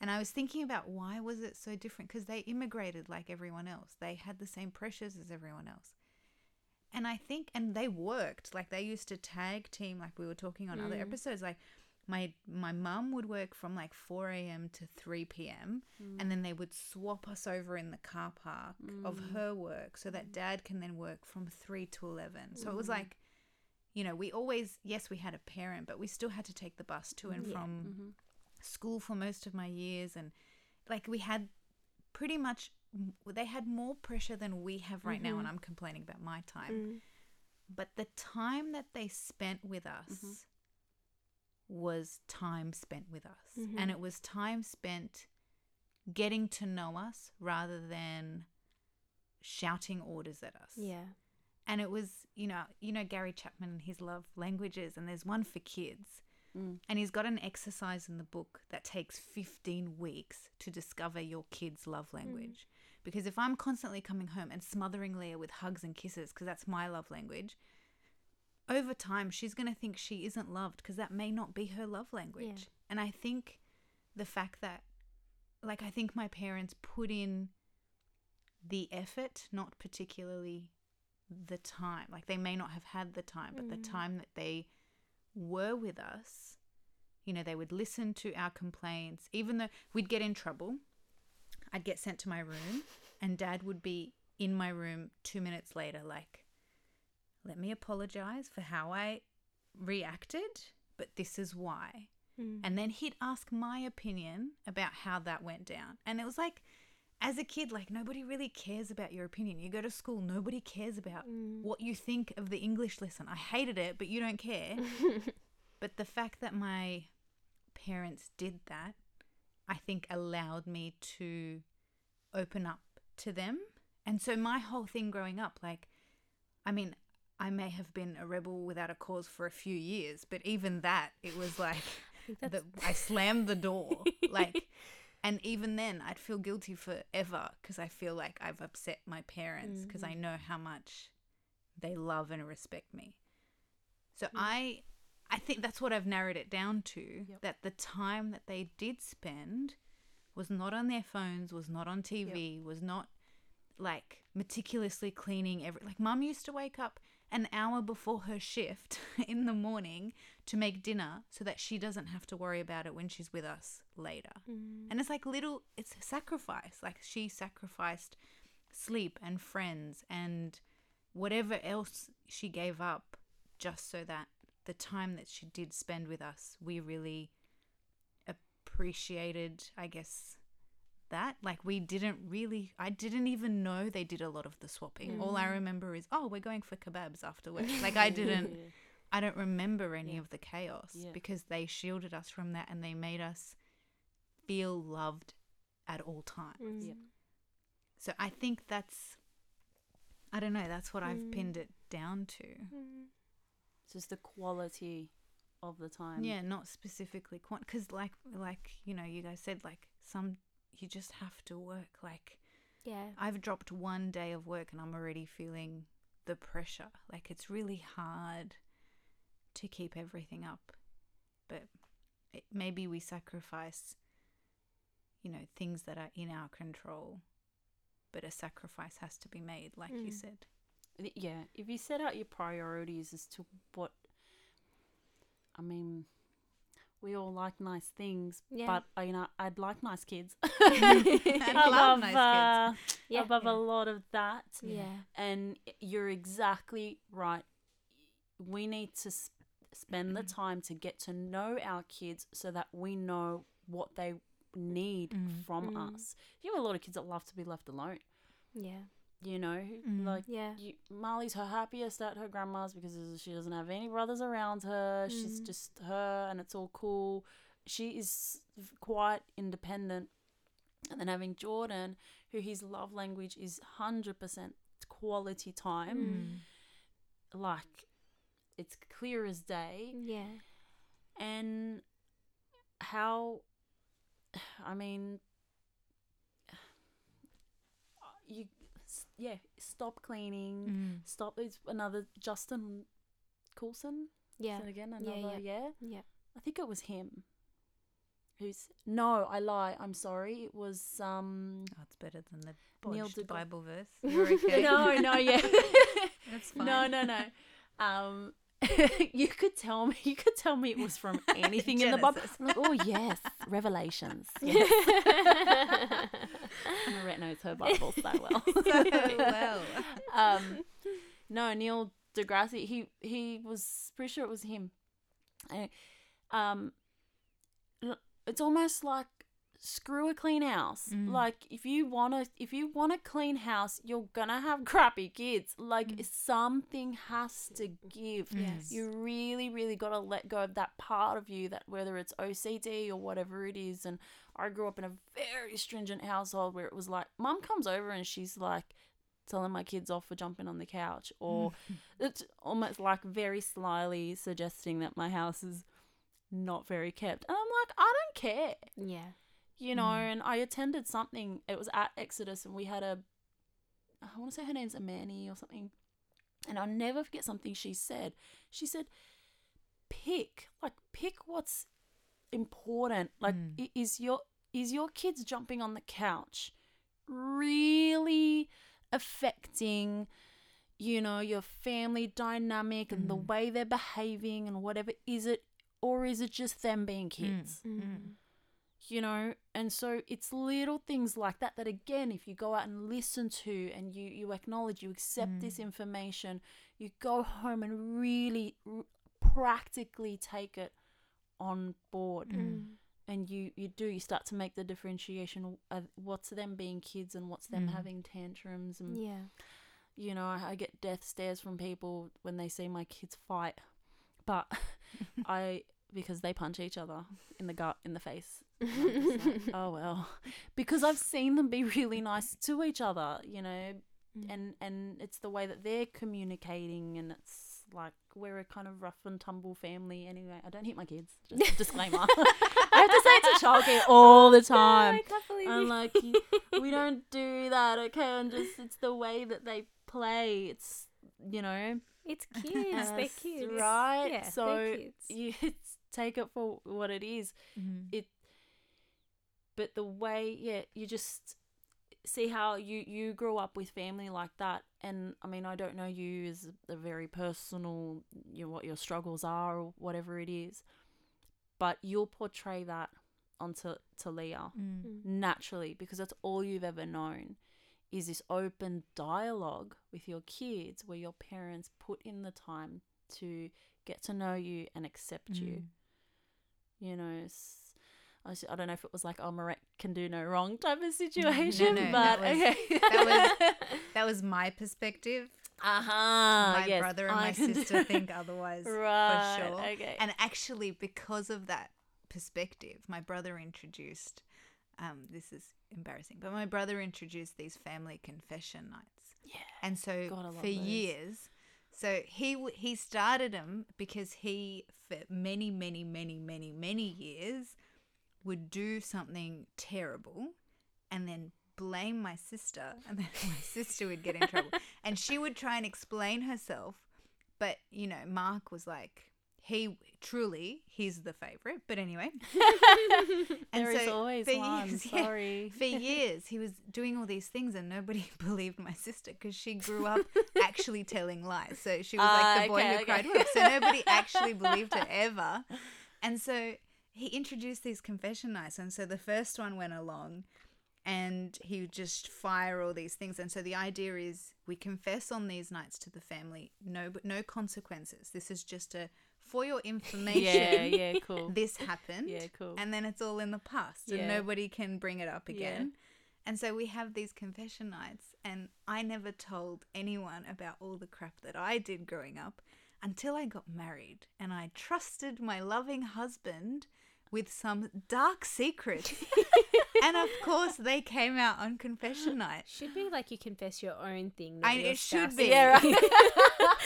And I was thinking about why was it so different? Because they immigrated like everyone else. They had the same pressures as everyone else. And I think, and they worked like they used to tag team, like we were talking on other Mm. episodes. Like my my mum would work from like 4 a.m. to 3 p.m. and then they would swap us over in the car park of mm. her work so that dad can then work from 3 to 11. So it was mm. like you know, we always yes, we had a parent, but we still had to take the bus to and Yeah. from mm-hmm. school for most of my years and like we had pretty much they had more pressure than we have right now and mm-hmm. I'm complaining about my time Mm. but the time that they spent with mm-hmm. us was time spent with us. And it was time spent getting to know us rather than shouting orders at us. Yeah. and it was you know you know Gary Chapman and his love languages and there's one for kids. Mm. and he's got an exercise in the book that takes 15 weeks to discover your kid's love language. Because if I'm constantly coming home and smothering Leah with hugs and kisses because that's my love language over time she's going to think she isn't loved because that may not be her love language and I think the fact that like I think my parents put in the effort not particularly the time. Like they may not have had the time, but the mm. time that they were with us, you know, they would listen to our complaints, even though we'd get in trouble. I'd get sent to my room, and dad would be in my room two minutes later, like, let me apologize for how I reacted, but this is why. Mm. And then he'd ask my opinion about how that went down. And it was like, as a kid, like nobody really cares about your opinion. You go to school, nobody cares about Mm. what you think of the English lesson. I hated it, but you don't care. but the fact that my parents did that, I think allowed me to open up to them. And so my whole thing growing up, like, I mean, I may have been a rebel without a cause for a few years, but even that, it was like, the, I slammed the door. like, and even then, I'd feel guilty forever because I feel like I've upset my parents because I know how much they love and respect me. So I, I think that's what I've narrowed it down to. That the time that they did spend was not on their phones, was not on TV, was not like meticulously cleaning every. Like, mum used to wake up an hour before her shift in the morning to make dinner so that she doesn't have to worry about it when she's with us later. Mm. And it's like little, it's a sacrifice. Like she sacrificed sleep and friends and whatever else she gave up just so that the time that she did spend with us, we really appreciated, I guess, that. Like we didn't really, I didn't even know they did a lot of the swapping. All I remember is, oh, we're going for kebabs after work. Like I didn't. I don't remember any Yeah. of the chaos Yeah. because they shielded us from that and they made us feel loved at all times. Mm. Yep. So I think that's, I don't know, that's what I've Mm. pinned it down to. Mm. It's just the quality of the time. yeah, not specifically quant, because like, like you know, you guys said like some, you just have to work. Like Yeah. I've dropped one day of work and I'm already feeling the pressure. Like it's really hard to keep everything up. But it, maybe we sacrifice, you know, things that are in our control. But a sacrifice has to be made, like you Mm. said. Yeah, if you set out your priorities as to what, I mean, we all like nice things, Yeah. but uh, you know, I'd like nice kids. I'd love above, nice uh, Yeah. above Yeah. a lot of that. Yeah. And you're exactly right. We need to s- spend the time to get to know our kids so that we know what they need Mm. from Mm. us. You have a lot of kids that love to be left alone. Yeah. You know, Mm. like Yeah. you, Marley's her happiest at her grandma's because she doesn't have any brothers around her. She's Mm. just her, and it's all cool. She is quite independent. And then having Jordan, who his love language is hundred percent quality time, Mm. like it's clear as day, Yeah. and how, I mean, you, yeah, stop cleaning. Mm. Stop. It's another Justin Coulson. Yeah. Again Yeah, another? Yeah, Yeah. I think it was him. Who's no? I lie. I'm sorry. It was um. Oh, it's better than the Neil deGrasse- Bible verse. You're okay. no, no, yeah. That's fine. no, no, no. Um, you could tell me you could tell me it was from anything in the Bible. I'm like, oh yes, Revelations. Yes. Marette knows her Bible so well. so well. um, no, Neil deGrasse. He he was pretty sure it was him. And, um, it's almost like screw a clean house. Mm. Like if you wanna if you want a clean house, you're gonna have crappy kids. Like Mm. something has to give. Yes. You really, really got to let go of that part of you that whether it's OCD or whatever it is. And I grew up in a very stringent household where it was like, mom comes over and she's like telling my kids off for jumping on the couch, or it's almost like very slyly suggesting that my house is not very kept. And I'm like, I don't care yeah. You know, Mm. and I attended something. It was at Exodus, and we had a, I want to say her name's Amani or something, and I'll never forget something she said. She said, "Pick, like, pick what's important. Like, Mm. is your is your kids jumping on the couch really affecting?" You know, your family dynamic and the Mm. way they're behaving and whatever. Is it, or is it just them being kids? Mm. You know and so it's little things like that that again if you go out and listen to and you you acknowledge you accept this Mm. information you go home and really r- practically take it on board Mm. and you you do you start to make the differentiation of what's them being kids and what's them Mm. having tantrums and Yeah. you know I, I get death stares from people when they see my kids fight but i because they punch each other in the gut in the face like, oh well because i've seen them be really nice to each other you know Mm. and and it's the way that they're communicating and it's like we're a kind of rough and tumble family anyway i don't hit my kids just disclaimer i have to say it to childcare all the time believe I'm like, we don't do that, okay? And just it's the way that they play. It's you know, It's cute. they're cute. right? Yeah, so they're kids. you it's, take it for what it is. Mm. It, but the way, yeah, you just see how you you grew up with family like that, and I mean, I don't know you as a very personal, you know, what your struggles are or whatever it is, but you'll portray that onto to Leah Mm. Mm. naturally because that's all you've ever known is this open dialogue with your kids where your parents put in the time to get to know you and accept Mm. you know I, I don't know if it was like oh Marette can do no wrong type of situation no, but that was- okay that That was my perspective. uh-huh my yes, brother and I my sister think otherwise right for sure. okay And actually, because of that perspective, my brother introduced. Um, this is embarrassing, but my brother introduced these family confession nights, yeah and so God, for those. years, so he he started them because he for many many many many many years would do something terrible, and then blame my sister, and then my sister would get in trouble, and she would try and explain herself, but you know, Mark was like, he truly he's the favorite. But anyway, And there is so always for one years- yeah, sorry for years he was doing all these things, and nobody believed my sister because she grew up actually telling lies. So she was like Ah, the boy okay, who okay. cried wolf. So nobody actually believed her ever. And so he introduced these confession nights, and so the first one went along. And he would just fire all these things, and so the idea is we confess on these nights to the family, no, no consequences. This is just a for your information. yeah yeah cool This happened yeah cool and then it's all in the past and Yeah. nobody can bring it up Yeah. again. And so we have these confession nights, and I never told anyone about all the crap that I did growing up until I got married and I trusted my loving husband with some dark secrets. and of course, they came out on confession night. Should be like you confess your own thing. not I- your it should be. yeah right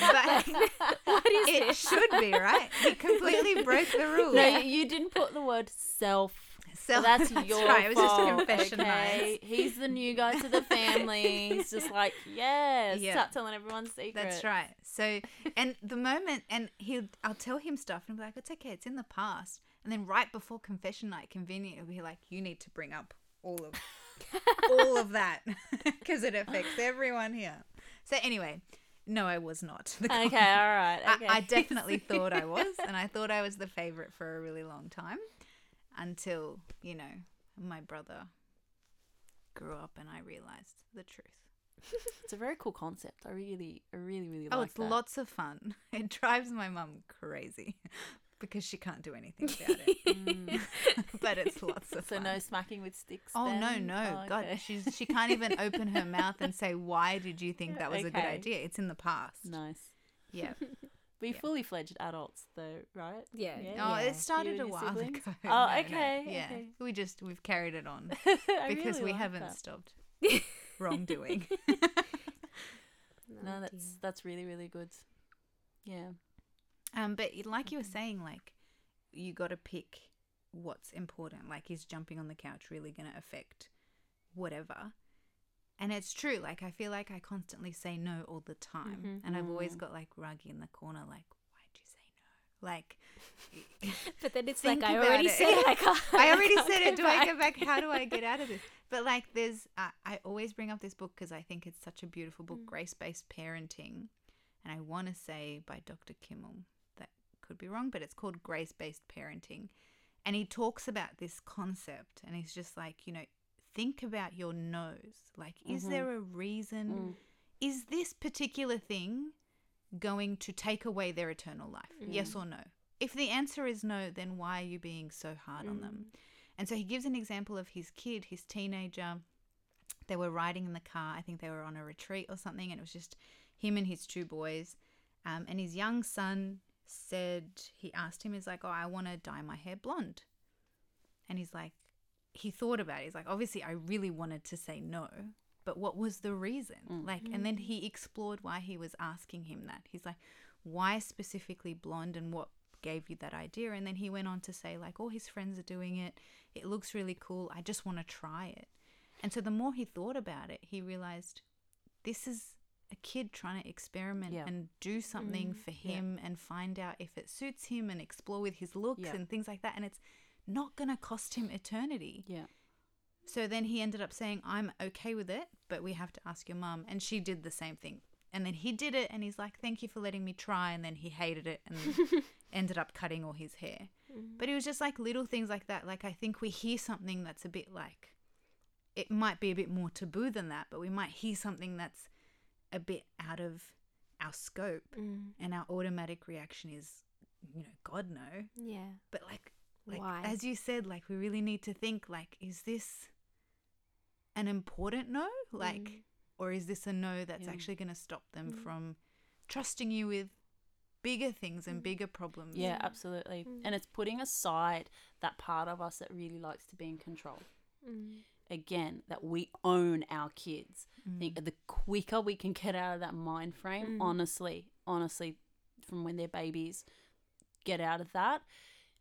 But what is it this? should be, right? He completely broke the rules. No, you, you didn't put the word self. So So that's, your right. It was just fault. a confession okay? night. He's the new guy to the family. He's just like, yes, Yeah. start telling everyone's secrets. That's right. So, and the moment, and he'll, I'll tell him stuff, and he'll be like, "It's okay, it's in the past." And then right before confession night, convenient, he'll be like, "You need to bring up all of, all of that, because it affects everyone here." So anyway, no, I was not. Okay, all right. I- Okay. I, definitely thought I was, and I thought I was the favorite for a really long time until, you know, my brother grew up and I realized the truth. it's a very cool concept. I really, I really, really Oh, like it's that. lots of fun. It drives my mum crazy because she can't do anything about it. Mm. but it's lots of So fun. no smacking with sticks. Oh no, then? no, Oh, God, okay. she's she can't even open her mouth and say why did you think that was a good idea? It's in the past. nice. Yeah. Be Yeah. fully fledged adults though, right? Yeah. Oh, Yeah. it started a while siblings? ago. Oh, No, no, okay, Yeah, okay. we just we've carried it on because really we like haven't that. stopped wrongdoing. No, Oh, that's that's really really good. Yeah. Um, but like you were saying, like you got to pick what's important. Like is jumping on the couch really going to affect whatever? And it's true. Like I feel like I constantly say no all the time, Mhm. and I've always Mm. got like Ruggy in the corner, like why'd you say no? Like. But then it's like I already it. said I can't. I already can't said it. Do I go back? How do I get out of this? But like, there's, I I always bring up this book because I think it's such a beautiful book, Mm. Grace Based Parenting. And I want to say by Dr. Kimmel, could be wrong, but it's called Grace Based Parenting. And he talks about this concept and he's just like, you know, think about your nose. Like, is Mhm. there a reason? Mm. Is this particular thing going to take away their eternal life? Yes Mm. or no? If the answer is no, then why are you being so hard on them? And so he gives an example of his kid, his teenager. They were riding in the car. I think they were on a retreat or something, and it was just him and his two boys. Um, and his young son said, he asked him, he's like, Oh, I want to dye my hair blonde. And he's like, he thought about it. He's like, Obviously, I really wanted to say no, but what was the reason? Mm. Like, and then he explored why he was asking him that. He's like, Why specifically blonde and what gave you that idea? And then he went on to say, like, all his friends are doing it. It looks really cool. I just want to try it. And so the more he thought about it, he realized this is a kid trying to experiment Yeah. and do something Mm, for yeah. him and find out if it suits him and explore with his looks Yeah. and things like that. And it's not going to cost him eternity. Yeah. So then he ended up saying, I'm okay with it, but we have to ask your mum. And she did the same thing. And then he did it and he's like, Thank you for letting me try. And then he hated it and ended up cutting all his hair. Mm. But it was just like little things like that. Like I think we hear something that's a bit like, it might be a bit more taboo than that, but we might hear something that's a bit out of our scope. Mm. And our automatic reaction is, you know, God no. Yeah. But like, like Why? as you said, like we really need to think like, is this an important no? Like, Mm. or is this a no that's Yeah. actually going to stop them Mm. from trusting you with bigger things and Mm. bigger problems? Yeah, Mm. absolutely. Mm. And it's putting aside that part of us that really likes to be in control. Again, that we own our kids. I Mm. think the quicker we can get out of that mind frame, Mm. honestly, honestly, from when they're babies, get out of that.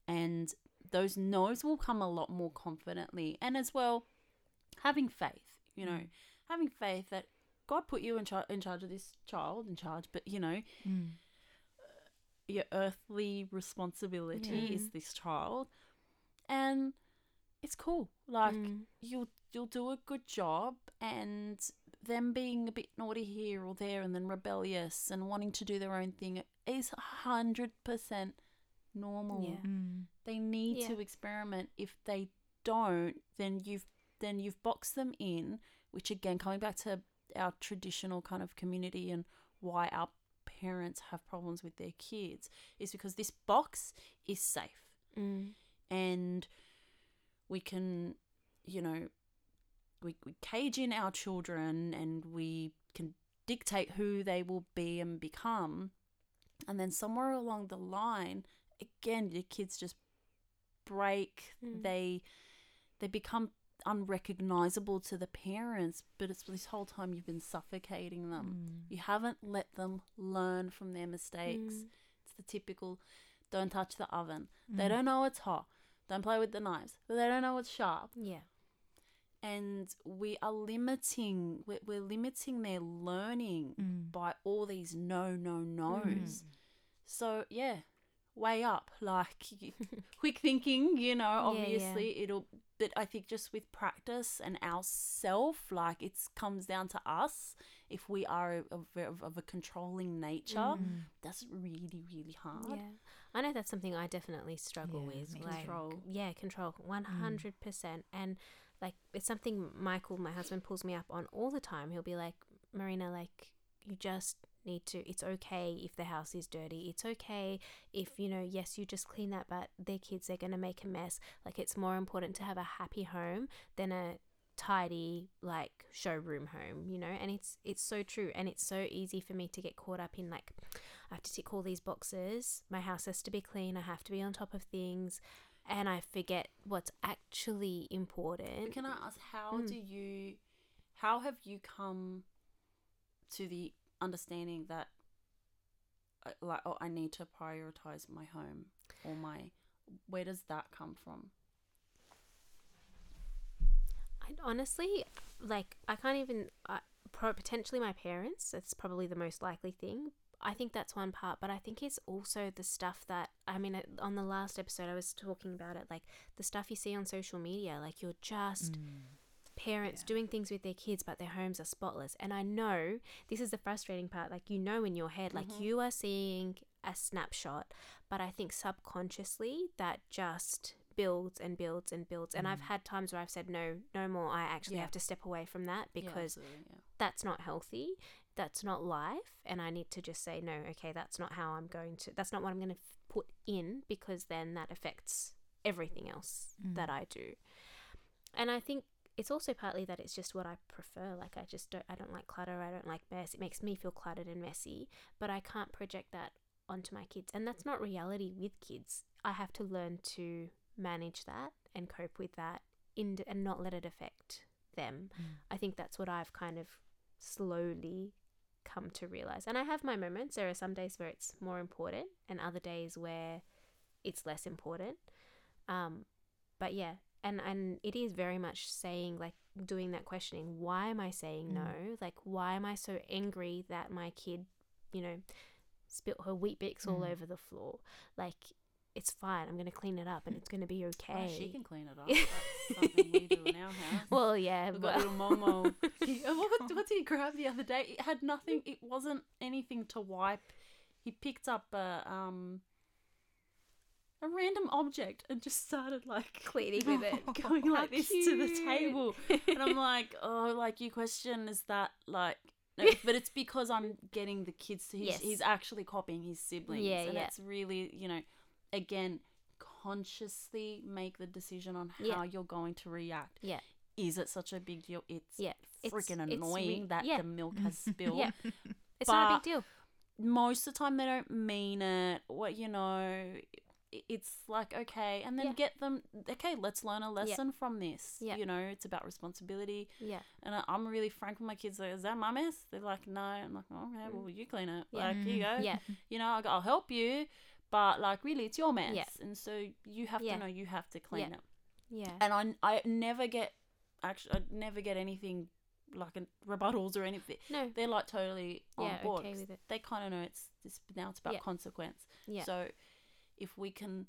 And those no's will come a lot more confidently. And as well, having faith, you know, Mm. having faith that God put you in, char- in charge of this child, in charge, but, you know, Mm. your earthly responsibility Yeah. is this child. And it's cool. Like, Mm. you'll you'll do a good job and them being a bit naughty here or there and then rebellious and wanting to do their own thing is 100% normal Yeah. Mm. they need Yeah. to experiment if they don't then you've then you've boxed them in which again coming back to our traditional kind of community and why our parents have problems with their kids is because this box is safe Mm. and we can you know we, we cage in our children and we can dictate who they will be and become and then somewhere along the line again your kids just break Mm. they they become unrecognizable to the parents but it's this whole time you've been suffocating them Mm. you haven't let them learn from their mistakes Mm. it's the typical don't touch the oven they Mm. don't know it's hot. Don't play with the knives. They don't know what's sharp. Yeah. And we are limiting, we're, we're limiting their learning Mm. by all these no, no, no's. So, yeah, way up. Like quick thinking, you know, Yeah, yeah. obviously it'll but I think just with practice and ourself, like it comes down to us. If we are of, of, of a controlling nature, Mm. that's really, really hard. Yeah, I know that's something I definitely struggle Yeah, with. Like, Control. yeah, control, one hundred percent, and like it's something Michael, my husband, pulls me up on all the time. He'll be like, Marina, like you just need to. It's okay if the house is dirty. It's okay if you know. Yes, you just clean that, but their kids they're gonna make a mess. Like it's more important to have a happy home than a tidy like showroom home you know and it's it's so true and it's so easy for me to get caught up in like I have to tick all these boxes. My house has to be clean. I have to be on top of things. And I forget what's actually important. Can I ask how Mm. do you how have you come to the understanding that uh, like oh I need to prioritize my home or my where does that come from? I honestly, like, I can't even, uh, pro- potentially my parents, that's probably the most likely thing. I think that's one part, but I think it's also the stuff that, I mean, on the last episode, I was talking about it, like the stuff you see on social media, like you're just parents Yeah. doing things with their kids but their homes are spotless and i know this is the frustrating part like you know in your head like Mhm. you are seeing a snapshot but i think subconsciously that just builds and builds and builds and i've had times where i've said no no more i actually Yeah. have to step away from that because yeah. that's not healthy that's not life and i need to just say no okay that's not how i'm going to that's not what i'm going to f- put in because then that affects everything else that i do and i think it's also partly that it's just what i prefer like i just don't i don't like clutter i don't like mess it makes me feel cluttered and messy but i can't project that onto my kids and that's not reality with kids i have to learn to manage that and cope with that in, and not let it affect them I think that's what I've kind of slowly come to realize. And I have my moments. There are some days where it's more important and other days where it's less important. Um, but yeah, and and it is very much saying like doing that questioning. Why am I saying no? Like why am I so angry that my kid, you know, spilt her Weet-Bix all Mm. over the floor? Like it's fine. I'm gonna clean it up and it's gonna be okay. Oh, she can clean it up. That's something we do in our house. well, yeah, We've got little Momo. He, what, what did he grab the other day? It had nothing. It wasn't anything to wipe. He picked up a um a random object and just started like cleaning with it. Oh, going How like this to the table. And I'm like, oh, like you question is that like. No, but it's because I'm getting the kids to. He's, Yes. he's actually copying his siblings, Yeah, and yeah. it's really, you know, again, consciously make the decision on Yeah. how you're going to react Yeah. is it such a big deal? It's Yeah, it's- freaking it's re- annoying that yeah. the milk has spilled. Yeah. It's not a big deal. Most of the time they don't mean it. What you know, it's like okay, and then Yeah. get them. Okay, let's learn a lesson from this. Yeah. You know, it's about responsibility. Yeah. And I, I'm really frank with my kids. Like, is that my mess? They're like, no. I'm like, okay, well, you clean it. Yeah. Like, here you mm-hmm. go. Yeah. You know, I go, I'll help you, but like, really, it's your mess. Yeah. And so you have Yeah. to know you have to clean Yeah. it Yeah. and I, I never get actually I never get anything like an rebuttals or anything. No. They're like totally on Yeah, board. okay 'cause with it. They kind of know it's this now it's about Yeah. consequence. Yeah. So if we can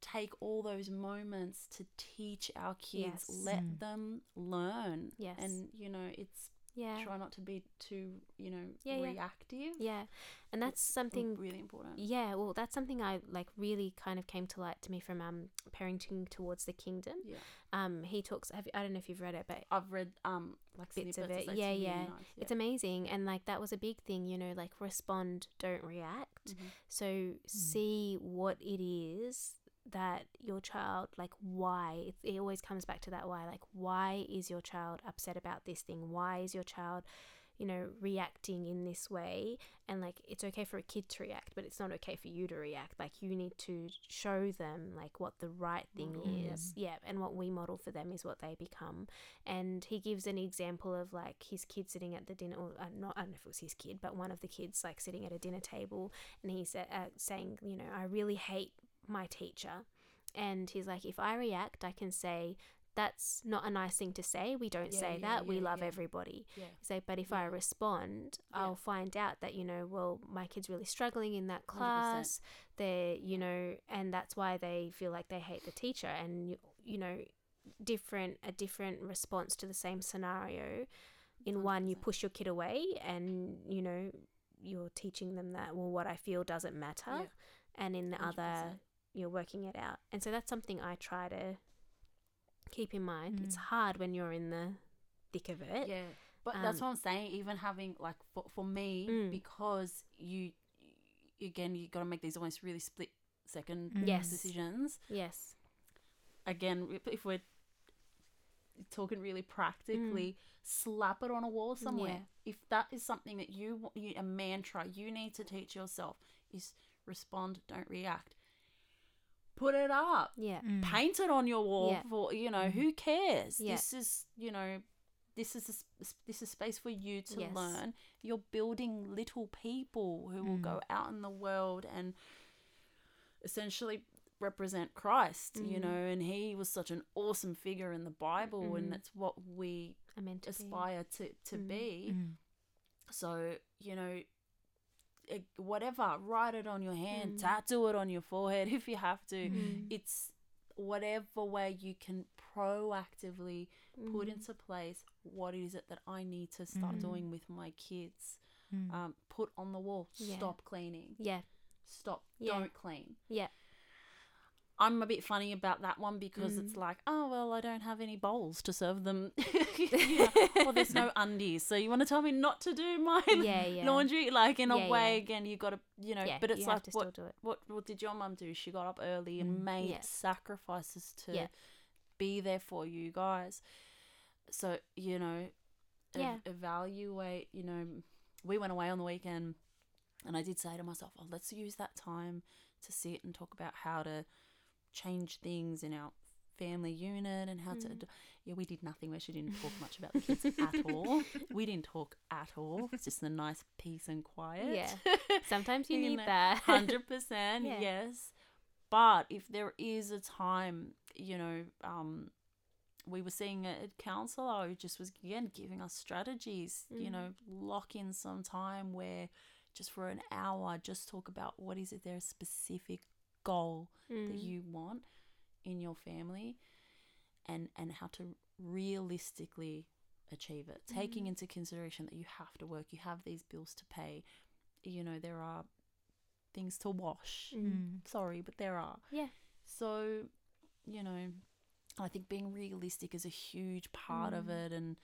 take all those moments to teach our kids, Yes. let Mm. them learn. Yes. And you know, it's yeah. try not to be too, you know, Yeah, yeah. reactive. Yeah. And that's something really important. Yeah, well, that's something I like really kind of came to light to me from um parenting towards the kingdom. Yeah. Um, he talks. Have, I don't know if you've read it, but I've read um like Bits of it. Yeah, yeah. nice, it's amazing. And like that was a big thing, you know, like respond, don't react. Mhm. So see what it is that your child like why it, it always comes back to that why like why is your child upset about this thing? Why is your child you know reacting in this way? And like it's okay for a kid to react but it's not okay for you to react. Like you need to show them like what the right thing yeah. is. Yeah and what we model for them is what they become. And he gives an example of like his kid sitting at the dinner or uh, not I don't know if it was his kid but one of the kids like sitting at a dinner table and he's uh, saying you know I really hate my teacher and he's like if I react I can say that's not a nice thing to say. We don't Yeah, say yeah, that. we love yeah. everybody. Yeah. You say, but if I respond, Yeah. I'll find out that, you know, well, my kid's really struggling in that 100%. class. They're, you know, and that's why they feel like they hate the teacher. And, you, you know, different, a different response to the same scenario. In one, you push your kid away and, you know, you're teaching them that, well, what I feel doesn't matter. Yeah. And in the 100%. other, you're working it out. And so that's something I try to keep in mind. It's Mm. hard when you're in the thick of it. Yeah, but that's Um, what I'm saying. Even having like for, for me, Mm. because you again you got to make these almost really split second Mm. Yes. decisions. Yes. Again, if, we're talking really practically, slap it on a wall somewhere. Yeah. If that is something that you, you a mantra you need to teach yourself is respond, don't react. Put it up. Yeah. Mm. paint it on your wall Yeah. for you know Mhm. who cares Yeah. this is you know this is a, s- this is a space for you to Yes. learn you're building little people who will go out in the world and essentially represent Christ you Mhm. know and he was such an awesome figure in the bible Mhm. and that's what we I meant to be. aspire to to Mhm. be Mm. so, you know, it, whatever, write it on your hand, Mm. tattoo it on your forehead if you have to. Mm. It's whatever way you can proactively put Mhm. into place what is it that I need to start Mhm. doing with my kids. Mm. Um, put on the wall, Yeah. stop cleaning, Yeah. stop, Yeah. don't clean. Yeah. I'm a bit funny about that one because it's Mm. like, oh well, I don't have any bowls to serve them. Well, there's no undies, so you want to tell me not to do my Yeah, yeah. laundry? Like in Yeah, a way, yeah. again, you got to, you know. yeah. but it's like what, it. what what did your mum do? She got up early and Mm. made Yeah. sacrifices to Yeah. be there for you guys. So you know, ev- Yeah. evaluate. You know, we went away on the weekend, and I did say to myself, "Oh, let's use that time to sit and talk about how to change things in our." family unit and how to Mm. do- yeah we did nothing where she didn't talk much about the kids at all we didn't talk at all it's just a nice peace and quiet Yeah. Sometimes you You need know, that. Hundred percent, Yeah. yes. But if there is a time, you know, um, we were seeing a, counselor who just was again giving us strategies. You Mhm. know, lock in some time where just for an hour, just talk about what is it. There a specific goal that Mm. you want in your family, and and how to realistically achieve it, taking Mhm. into consideration that you have to work, you have these bills to pay. You know, there are things to wash. Mm. Mm. Sorry, but there are. Yeah. So, you know, I think being realistic is a huge part of Mm. it. And,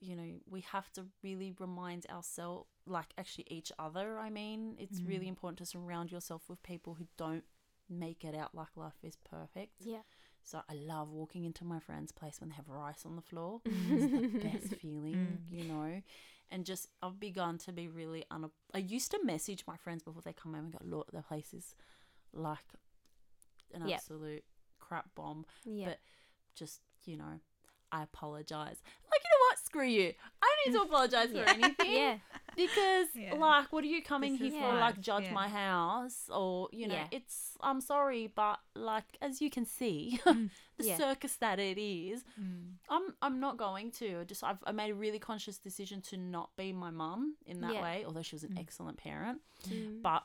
you know, we have to really remind ourselves, like actually each other. I mean, it's really Mm. important to surround yourself with people who don't make it out like life is perfect. Yeah. So I love walking into my friend's place when they have rice on the floor. It's the best feeling, Mm. you know. And just I've begun to be really un. I used to message my friends before they come home and go, "Look, the place is like an Yep. absolute crap bomb." Yeah. But just you know, I apologize. Like you know what? Screw you. I don't need to apologize for anything yeah. because Yeah. like what are you coming This here is for life, like judge yeah. my house or you know Yeah. it's i'm sorry but like as you can see Mm. the Yeah. circus that it is Mm. i'm i'm not going to just i've I made a really conscious decision to not be my mum in that Yeah. way although she was an Mm. excellent parent Mm. but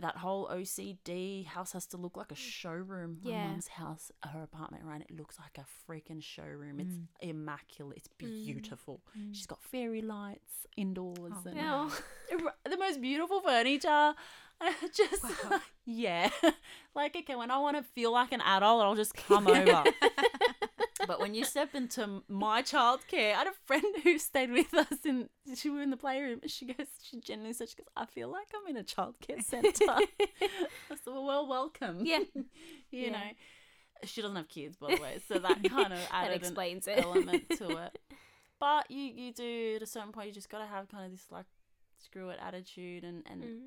that whole OCD house has to look like a showroom. My Yeah. mum's house, her apartment, right? It looks like a freaking showroom. It's Mm. immaculate. It's beautiful. Mm. She's got fairy lights indoors Oh, and wow. the most beautiful furniture. just Wow. yeah, like okay, when I want to feel like an adult, I'll just come over. But when you step into my childcare, I had a friend who stayed with us and she were in the playroom. and She goes, she genuinely said, she goes, I feel like I'm in a childcare centre. I said, well, well, welcome. Yeah. you Yeah. know, she doesn't have kids, by the way, so that kind of that added an explains it. element to it. But you you do at a certain point you just gotta have kind of this like screw it attitude and and Mm.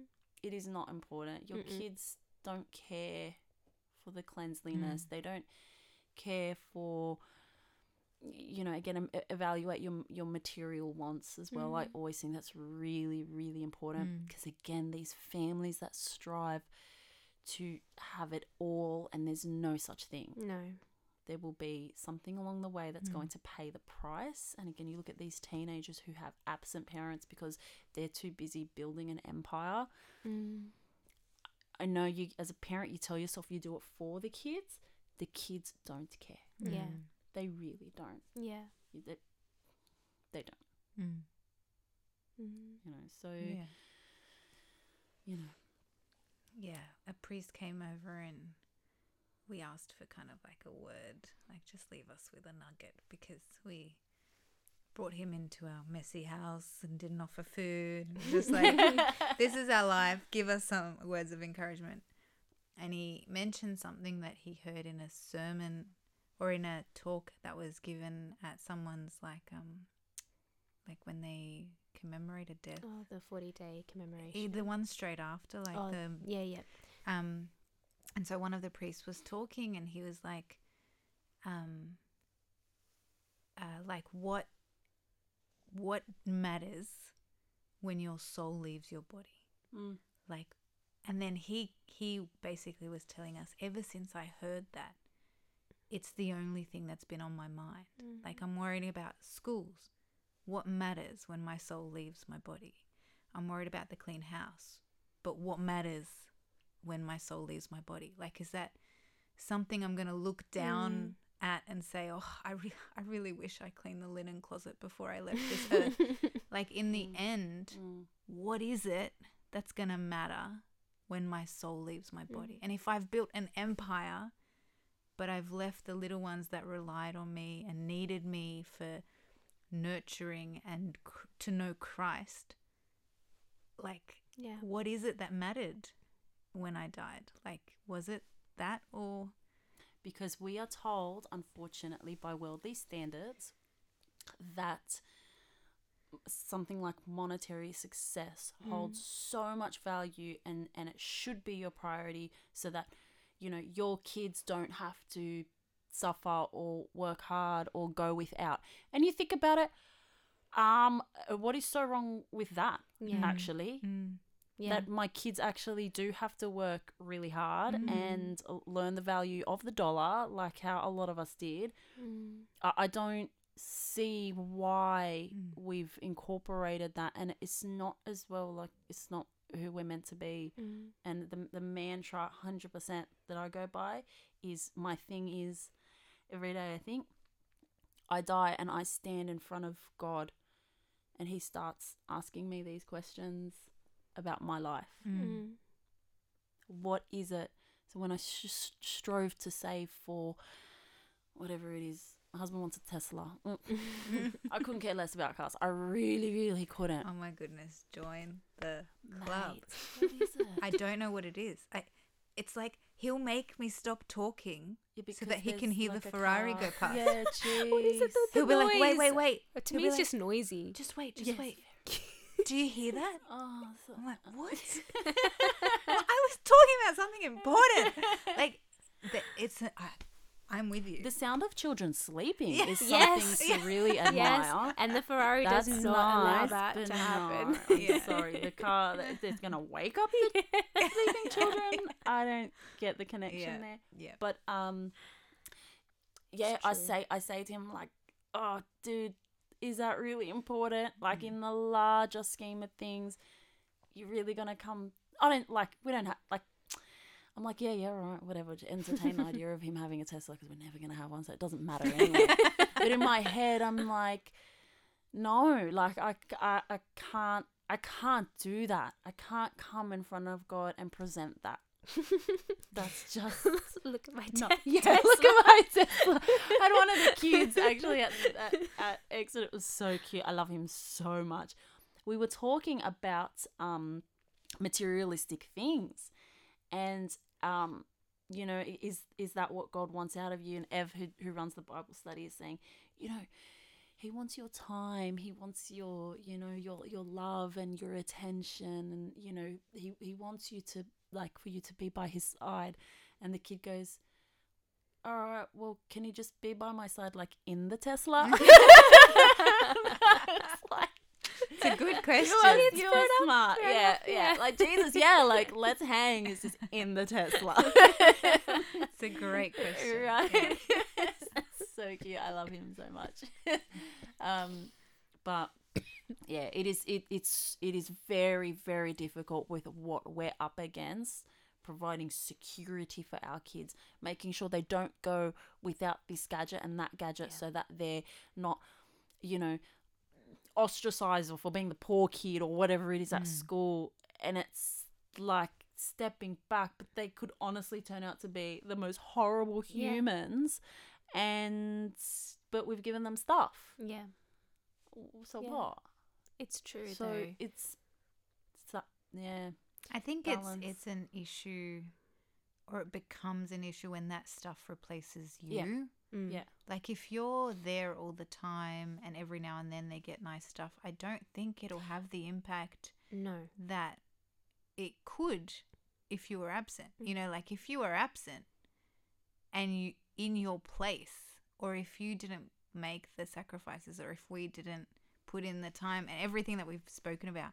it is not important. Your Mm-mm. kids don't care for the cleanliness. They don't care for you know again evaluate your your material wants as well. I Mm. always think that's really really important Mm. because again these families that strive to have it all and there's no such thing No. there will be something along the way that's Mm. going to pay the price. And again, you look at these teenagers who have absent parents because they're too busy building an empire. Mm. I know you, as a parent, you tell yourself you do it for the kids. The kids don't care. Yeah. Mm. They really don't. Yeah. They, they don't. Mm. Mm. You know. So Yeah. you know. Yeah. A priest came over and we asked for kind of like a word, like just leave us with a nugget because we brought him into our messy house and didn't offer food. Just like, this is our life. Give us some words of encouragement. And he mentioned something that he heard in a sermon or in a talk that was given at someone's like um like when they commemorated death. Oh, the 40 day Eh, commemoration. The one straight after, like oh, the yeah, yeah. um, and so one of the priests was talking, and he was like, um, uh, like what, what matters when your soul leaves your body, Mm. like, and then he he basically was telling us ever since I heard that, it's the only thing that's been on my mind. Mm-hmm. Like I'm worried about schools. What matters when my soul leaves my body? I'm worried about the clean house. But what matters when my soul leaves my body? Like is that something I'm going to look down mm. at and say, "Oh, I re- I really wish I cleaned the linen closet before I left this earth." like in the mm. end, Mm. what is it that's going to matter when my soul leaves my body? And if I've built an empire, but I've left the little ones that relied on me and needed me for nurturing and cr- to know Christ, like, yeah. what is it that mattered when I died? Like, was it that or. because we are told, unfortunately, by worldly standards, that something like monetary success holds so much value and, and it should be your priority so that, you know, your kids don't have to suffer or work hard or go without. And you think about it, um, what is so wrong with that, Yeah. actually? Mm, Yeah. that my kids actually do have to work really hard Mm. and learn the value of the dollar, like how a lot of us did. Mm. I, I don't see why Mm. we've incorporated that, and it's not as well like it's not who we're meant to be. Mm. And the the mantra, hundred percent that I go by is my thing is every day. I think I die and I stand in front of God, and He starts asking me these questions about my life Mm. what is it? So when I sh- strove to save for whatever it is, my husband wants a Tesla. Mm. I couldn't care less about cars. I really, really couldn't. Oh my goodness, join the club. Mate, what is it? I don't know what it is. I, it's like he'll make me stop talking Yeah, so that he can hear like the Ferrari car. go past. Yeah, jeez. What is it, the- He'll be like, wait, wait, wait. But to He'll me, it's like, just noisy. just wait, just Yes. wait. Do you hear that? Oh, so- I'm like, what? I was talking about something important. Like, it's. A, I, I'm with you. the sound of children sleeping Yes. is Yes. something to really admire. Yes, and the Ferrari That's does not allow nice, that but to no, happen. I'm Yeah. sorry, the car that- that's gonna wake up the sleeping children. I don't get the connection Yeah. there. yeah. But um, yeah, I say I say to him like, oh, dude, is that really important? Like Mm. in the larger scheme of things, you're really gonna come. I don't like. We don't have like. I'm like, yeah, yeah, right, whatever. To entertain the idea of him having a Tesla because we're never gonna have one, so it doesn't matter anyway. but in my head, I'm like, no, like I, I, I can't, I can't do that. I can't come in front of God and present that. That's just Look at my no, dad. yeah, look at my Tesla. I had one of the kids actually at, at, at Exit. It was so cute. I love him so much. We were talking about um, materialistic things, and um, you know, is is that what God wants out of you? And Ev, who who runs the Bible study, is saying, you know. He wants your time. He wants your, you know, your your love and your attention, and you know, he he wants you to like for you to be by his side. And the kid goes, all right, well, can he just be by my side, like in the Tesla? It's like, It's a good question. You are, It's you fair are enough, smart. Yeah, enough, yeah, yeah. Like Jesus, yeah, like let's hang is just in the Tesla. It's a great question. right? That's so cute. I love him so much. um, but yeah, it is. It, it's it is very very difficult with what we're up against. Providing security for our kids, making sure they don't go without this gadget and that gadget, so that they're not, you know, ostracized or for being the poor kid or whatever it is at mm. school. And it's like stepping back, but they could honestly turn out to be the most horrible Yeah. humans. And but we've given them stuff. Yeah, So Yeah. what? it's true So though. it's, it's that- yeah. I think Balance. it's it's an issue, or it becomes an issue when that stuff replaces you. Yeah. Mm. Yeah. Like if you're there all the time and every now and then they get nice stuff, I don't think it'll have the impact No. that it could if you were absent. You know, like if you were absent and you in your place, or if you didn't make the sacrifices, or if we didn't put in the time and everything that we've spoken about,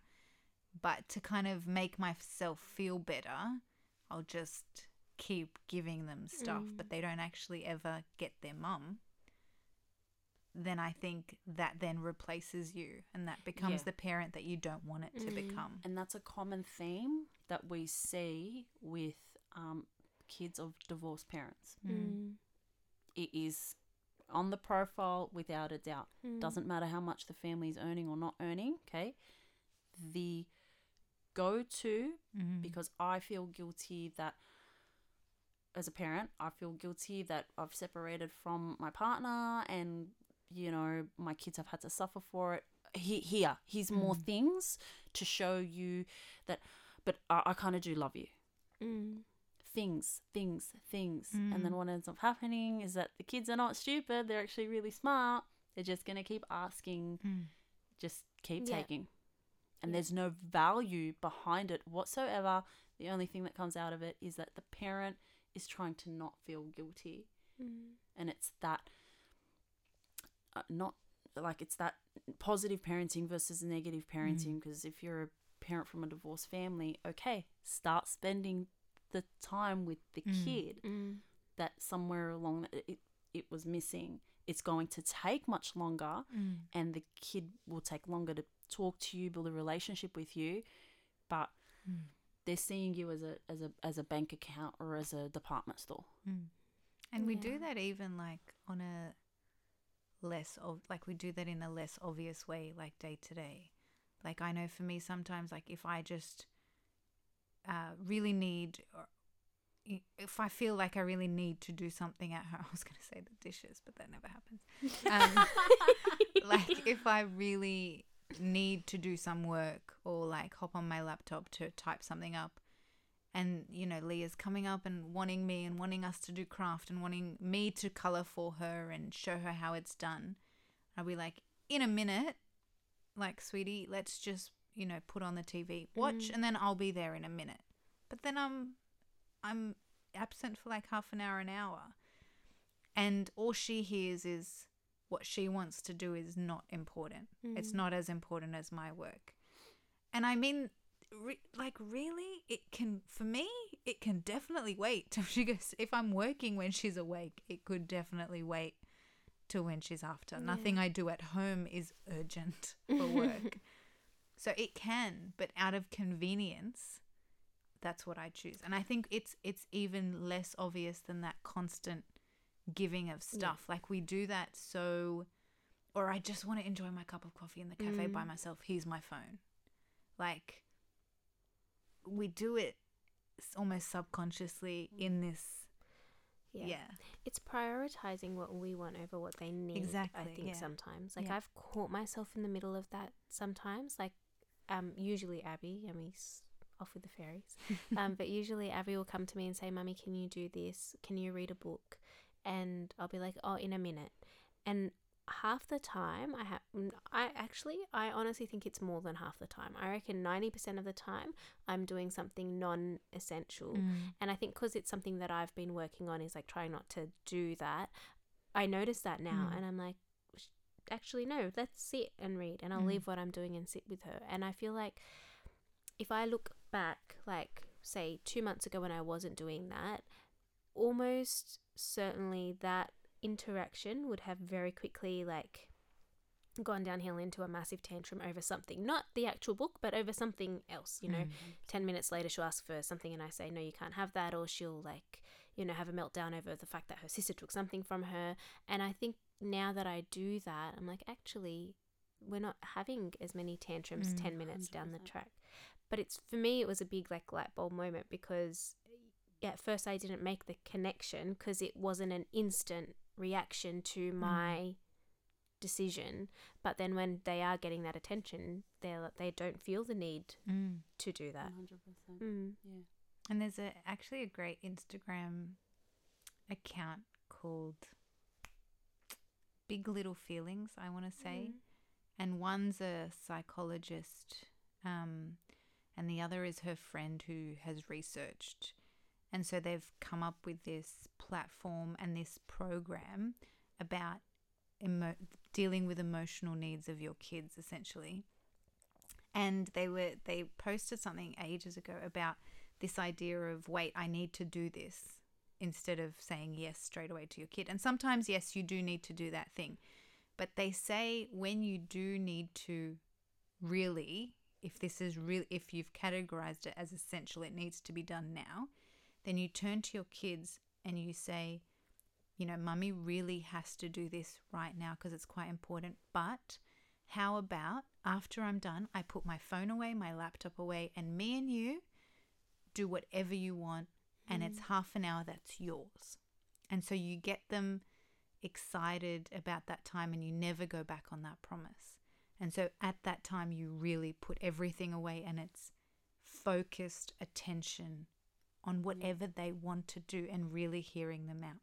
but to kind of make myself feel better, I'll just keep giving them stuff, Mm. but they don't actually ever get their mum. Then I think that then replaces you, and that becomes Yeah. the parent that you don't want it to Mm. become. And that's a common theme that we see with um, kids of divorced parents. Mm. It is on the profile without a doubt. Mm. Doesn't matter how much the family is earning or not earning, okay? The go to, Mm. because I feel guilty that as a parent, I feel guilty that I've separated from my partner and, you know, my kids have had to suffer for it. He, here, here's more Mm. things to show you that, but I, I kind of do love you Mm. things, things, things. And then Mm. what ends up happening is that the kids are not stupid. They're actually really smart. They're just going to keep asking, Mm. just keep Yeah. taking. And Yeah. there's no value behind it whatsoever. The only thing that comes out of it is that the parent is trying to not feel guilty. Mm. And it's that, uh, not like it's that positive parenting versus negative parenting. Because if you're a parent from a divorced family, okay, start spending the time with the Mm. kid Mm. that somewhere along it, it was missing. It's going to take much longer, Mm. and the kid will take longer to talk to you, build a relationship with you, but Mm. They're seeing you as a as a as a bank account or as a department store. Mm. And we do that even like on a less of like we do that in a less obvious way, like day to day. Like I know for me sometimes, like if I just uh, really need, or if I feel like I really need to do something at home, I was going to say the dishes, but that never happens. Um, like if I really need to do some work or like hop on my laptop to type something up. And you know Leah's coming up and wanting me and wanting us to do craft and wanting me to color for her and show her how it's done. I'll be like in a minute like sweetie let's just you know put on the TV watch Mm. and then I'll be there in a minute. But then I'm I'm absent for like half an hour an hour. And all she hears is what she wants to do is not important. It's Mm. not as important as my work. And I mean re- like really it can for me it can definitely wait till she goes if i'm working when she's awake it could definitely wait till when she's after. Nothing i do at home is urgent for work. So it can but out of convenience that's what i choose. And i think it's it's even less obvious than that constant giving of stuff like we do that so or i just want to enjoy my cup of coffee in the cafe by Mm. myself here's my phone like we do it almost subconsciously in this Yeah. yeah, It's prioritizing what we want over what they need. Exactly. I think yeah. sometimes. Like Yeah. I've caught myself in the middle of that sometimes. Like um usually Abby, Emmy's off with the fairies. um, but usually Abby will come to me and say, Mummy, can you do this? Can you read a book? And I'll be like, Oh, in a minute. And half the time I have I actually I honestly think it's more than half the time. I reckon 90% of the time I'm doing something non-essential. Mm. And I think because it's something that I've been working on is like trying not to do that. I notice that now Mm. and I'm like, actually no, let's sit and read, and I'll Mm. leave what I'm doing and sit with her. And I feel like if I look back, like say two months ago when I wasn't doing that, almost certainly that interaction would have very quickly like gone downhill into a massive tantrum over something. Not the actual book but over something else you know? Mm. 10 minutes later she'll ask for something and i say no you can't have that or she'll like you know have a meltdown over the fact that her sister took something from her. And i think now that i do that i'm like actually we're not having as many tantrums Mm, 10 minutes down the track. But it's for me it was a big like light bulb moment because at first i didn't make the connection because it wasn't an instant reaction to my decision but then when they are getting that attention they they don't feel the need Mm. to do that 100%. mm. Yeah. And there's a actually a great Instagram account called Big Little Feelings, I want to say. And one's a psychologist, um, and the other is her friend who has researched. And so they've come up with this platform and this program about emo- dealing with emotional needs of your kids, essentially. And they were they posted something ages ago about this idea of wait, I need to do this instead of saying yes straight away to your kid. And sometimes yes, you do need to do that thing. But they say when you do need to really if this is real if you've categorized it as essential it needs to be done now, then you turn to your kids and you say, you know, mummy really has to do this right now because it's quite important. But how about after I'm done, I put my phone away, my laptop away, and me and you do whatever you want, and it's mm. half an hour that's yours. And so you get them excited about that time and you never go back on that promise. And so at that time, you really put everything away and it's focused attention on mm. whatever they want to do and really hearing them out.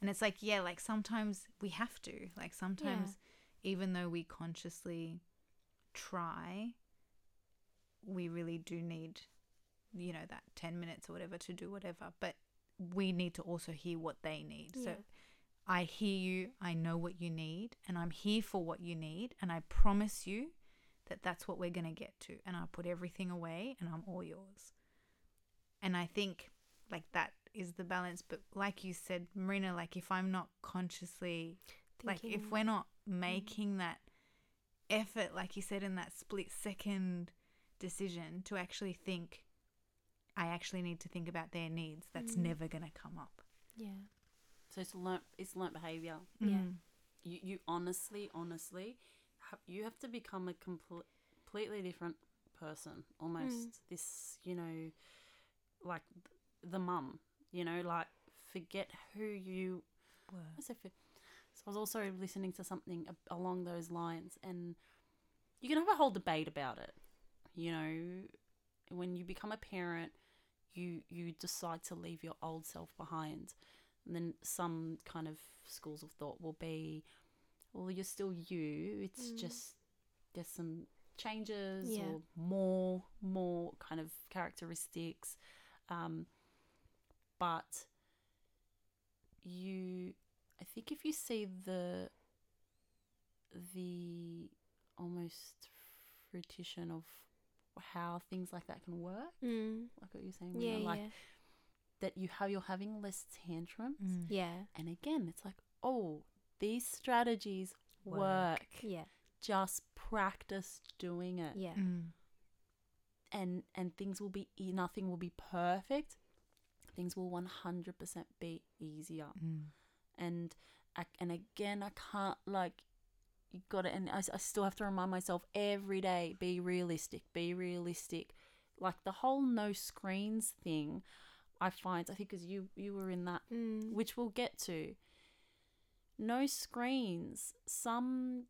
And it's like, yeah, like sometimes we have to. Like sometimes, even though we consciously try, we really do need, you know, that 10 minutes or whatever to do whatever. But we need to also hear what they need. So I hear you, I know what you need, and I'm here for what you need. And I promise you that that's what we're going to get to. And I'll put everything away and I'm all yours. And I think like that is the balance. But like you said, Marina, like if I'm not consciously, like if we're not making that effort, like you said, in that split second decision to actually think, I actually need to think about their needs, that's Mm. never going to come up. yeah So it's learnt, it's learnt behavior. Yeah. Mm. You, you honestly, honestly, ha- you have to become a comple- completely different person. Almost this, you know, like the mum. You know, like forget who you Were. So I was also listening to something along those lines, and you can have a whole debate about it. You know, when you become a parent, you you decide to leave your old self behind, and then some kind of schools of thought will be, well, you're still you. It's Mm. just there's some changes Yeah. or more more kind of characteristics, um, but you I think if you see the the almost fruition of how things like that can work, mm. like what you're saying, yeah Rhea, like yeah that you how you're having less tantrums, Mm. yeah and again, it's like, oh, these strategies Work. work. yeah Just practice doing it, yeah Mm. And and things will be nothing will be perfect. Things will one hundred percent be easier. Mm. and I, and again I can't like you got it and I, I still have to remind myself every day be realistic be realistic like the whole no screens thing I find I think because you you were in that mm. which we'll get to no screens some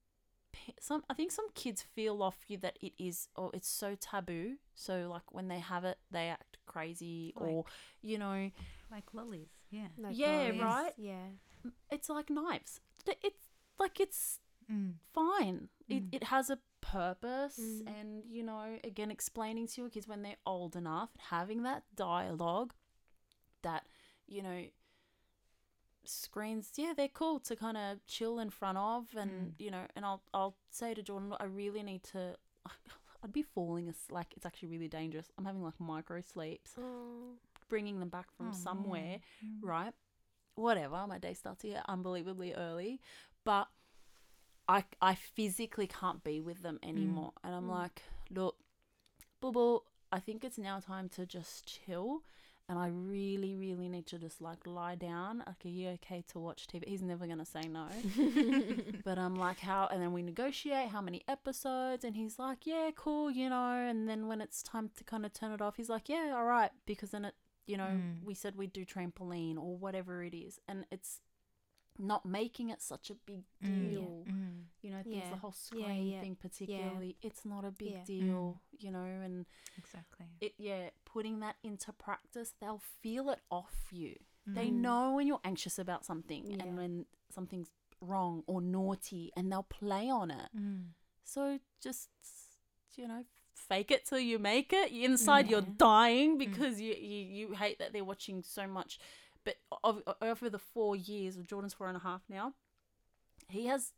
some I think some kids feel off you that it is or it's so taboo so like when they have it they act crazy or you know Like lollies. Yeah. Like Yeah, lollies. right? yeah it's like knives it's like it's Mm. fine. It, Mm. it has a purpose, Mm. and you know, again, explaining to your kids when they're old enough, having that dialogue that you know, screens, yeah, they're cool to kind of chill in front of, and Mm. you know, and I'll I'll say to Jordan, I really need to. I'd be falling asleep like it's actually really dangerous. I'm having like micro sleeps, Oh. bringing them back from Oh, somewhere, man. Mm. right? Whatever. My day starts here unbelievably early, but I I physically can't be with them anymore, and I'm Mm. like, look, boo boo, I think it's now time to just chill. And I really, really need to just like lie down. Like, are you okay to watch TV? He's never gonna say no. But I'm like, how? And then we negotiate how many episodes, and he's like, yeah, cool, you know. And then when it's time to kind of turn it off, he's like, yeah, all right, because then it, you know, Mm. we said we'd do trampoline or whatever it is, and it's not making it such a big Mm. deal. Mm. You know, things Yeah. the whole screen yeah. thing particularly, it's not a big Yeah. deal, you know, and Exactly. it yeah, putting that into practice, they'll feel it off you. They Mm. know when you're anxious about something Yeah. and when something's wrong or naughty and they'll play on it. Mm. So just you know, fake it till you make it. Inside you're dying because you, you you hate that they're watching so much. But of, over the four years, or Jordan's four and a half now, he has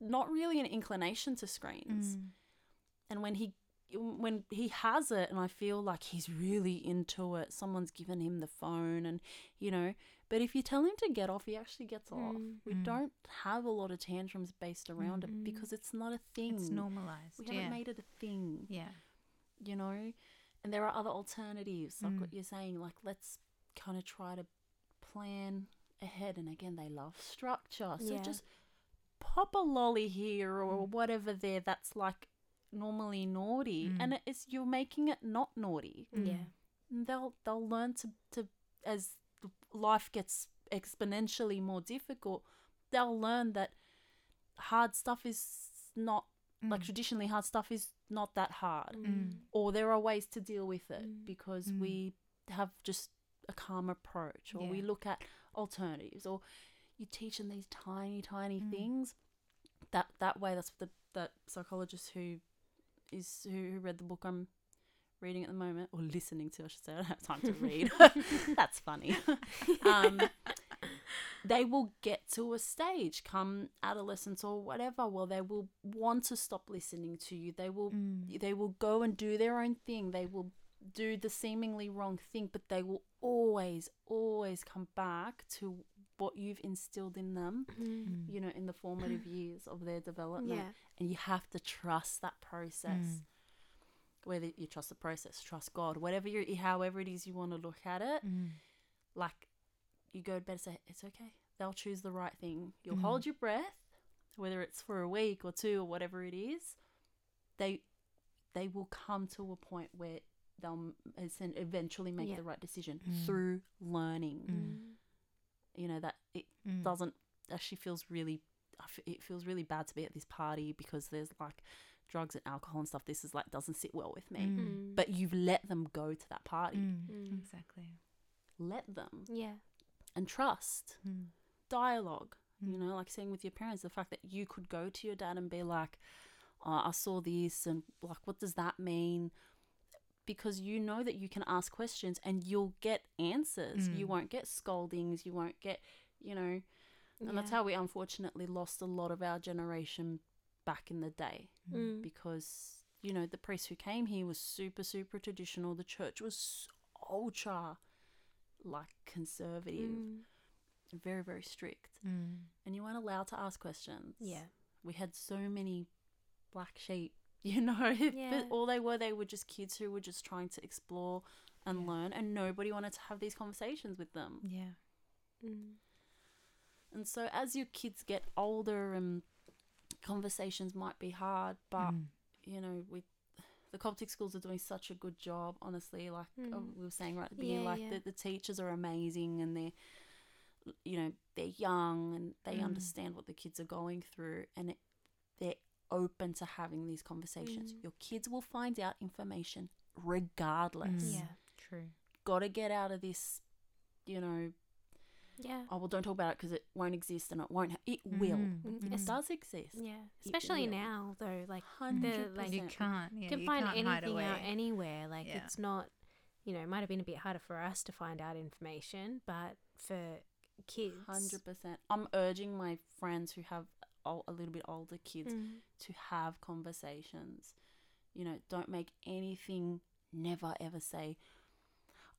not really an inclination to screens Mm. and when he when he has it and i feel like he's really into it someone's given him the phone and you know but if you tell him to get off he actually gets off Mm. we Mm. don't have a lot of tantrums based around Mm. it because it's not a thing It's normalized. we haven't yeah. made it a thing yeah. you know and there are other alternatives like what Mm. you're saying like let's kind of try to plan ahead and again they love structure so Yeah. just pop a lolly here or Mm. whatever there that's like normally naughty Mm. and it's you're making it not naughty Yeah. and they'll they'll learn to to as life gets exponentially more difficult they'll learn that hard stuff is not like Mm. traditionally hard stuff is not that hard Mm. or there are ways to deal with it Mm. because Mm. we have just a calm approach or we look at alternatives or you teach them these tiny tiny Mm. things that that way that's the that psychologist who is who, who read the book I'm reading at the moment or listening to I should say I don't have time to read that's funny um they will get to a stage come adolescence or whatever well they will want to stop listening to you they will Mm. they will go and do their own thing. They will do the seemingly wrong thing, but they will always, always come back to what you've instilled in them, Mm. You know, in the formative years of their development. Yeah. And you have to trust that process. Mm. Whether you trust the process, trust God, whatever you, however it is you want to look at it, Mm. like you go to bed and say, it's okay. They'll choose the right thing. You'll Mm. hold your breath, whether it's for a week or two or whatever it is. They they will come to a point where they'll eventually make Yeah. the right decision Mm. through learning. Mm. You know that it Mm. doesn't actually feels really it feels really bad to be at this party because there's like drugs and alcohol and stuff. This is like doesn't sit well with me. Mm. Mm. But you've let them go to that party. Mm. Mm. Exactly. Let them Yeah. and trust. Mm. dialogue. You Mm. know, like saying with your parents, the fact that you could go to your dad and be like, oh, I saw this, and like, what does that mean? Because you know that you can ask questions and you'll get answers. You Mm. won't get scoldings. You won't get, you know, and that's how we unfortunately lost a lot of our generation back in the day Mm. because, you know, the priest who came here was super, super traditional. The church was ultra, like, conservative, Mm. very, very strict Mm. and you weren't allowed to ask questions. Yeah. We had so many black sheep, you know. Yeah. but all they were, they were just kids who were just trying to explore and Yeah. learn, and nobody wanted to have these conversations with them. Yeah. Mm. And so, as your kids get older, and conversations might be hard, but Mm. you know, we. The Coptic schools are doing such a good job, honestly. Like uh, Mm. we were saying right at the beginning, Yeah, like yeah. The, the teachers are amazing and they're, you know, they're young and they Mm. understand what the kids are going through and it, they're open to having these conversations. Mm. Your kids will find out information regardless. Mm. Yeah. True. Got to get out of this, you know, Yeah. oh, well, don't talk about it because it won't exist and it won't, ha- it will. Mm. Mm. Mm. It does exist. Yeah. Especially now, though, like Hundred like, You can't. Yeah, you can you find can't hide anything out anywhere. Like Yeah. it's not, you know, it might have been a bit harder for us to find out information, but for kids. Hundred percent. I'm urging my friends who have ol- a little bit older kids Mm. to have conversations. You know, don't make anything. Never ever say,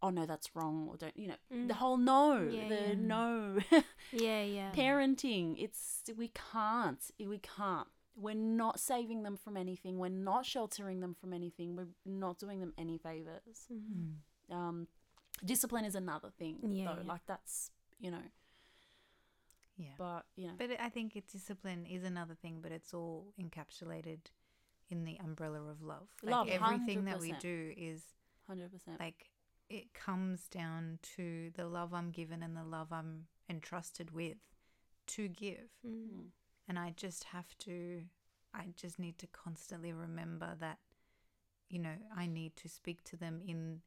"Oh no, that's wrong," or don't. You know, the Mm. whole no, Yeah, the yeah. no. Yeah, yeah. Parenting. It's we can't. We can't. We're not saving them from anything. We're not sheltering them from anything. We're not doing them any favors. Mhm. Um, discipline is another thing, Yeah, though. Like that's you know, Yeah. but you know, But I think it, discipline is another thing, but it's all encapsulated in the umbrella of love. Like Love, everything that we do is hundred percent. like it comes down to the love I'm given and the love I'm entrusted with to give. Mm. And I just have to, I just need to constantly remember that, you know, I need to speak to them in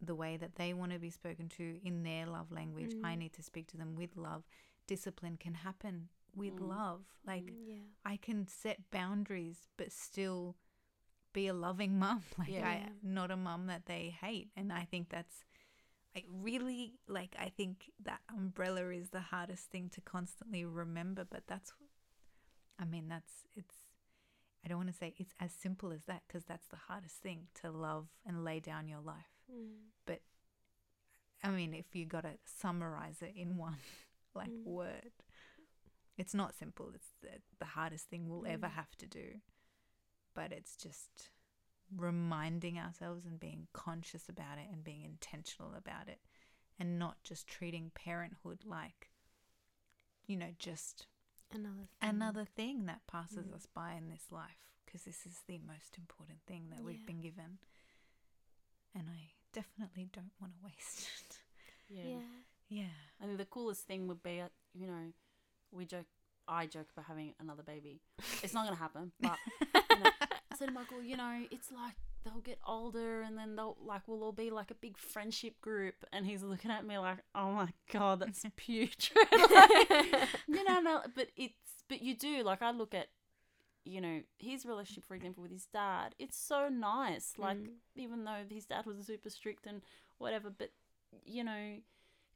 the way that they want to be spoken to in their love language. I Mm. need to speak to them with love. Discipline can happen with Mm. love. Like, Mm, Yeah. I can set boundaries, but still be a loving mum. Like, Yeah. I, not a mum that they hate. And I think that's, I really like, I think that umbrella is the hardest thing to constantly remember. But that's, I mean, that's, it's, I don't want to say it's as simple as that because that's the hardest thing to love and lay down your life. Mm. I mean, if you got to summarize it in one like Mm. word, it's not simple. It's the, the hardest thing we'll ever Mm. have to do. But it's just reminding ourselves and being conscious about it and being intentional about it and not just treating parenthood like, you know, just Another thing. another thing that passes Mm. us by in this life because this is the most important thing that Yeah. we've been given. And I definitely don't want to waste it. yeah. Yeah. Yeah. I think the coolest thing would be, uh, you know, we joke. I joke about having another baby. It's not gonna happen, but you know, I said to Michael, you know, it's like they'll get older and then they'll like we'll all be like a big friendship group, and he's looking at me like, oh my god, that's putrid. like, you know, no, but it's but you do like I look at, you know, his relationship, for example, with his dad. It's so nice, like Mm. even though his dad was super strict and whatever, but you know,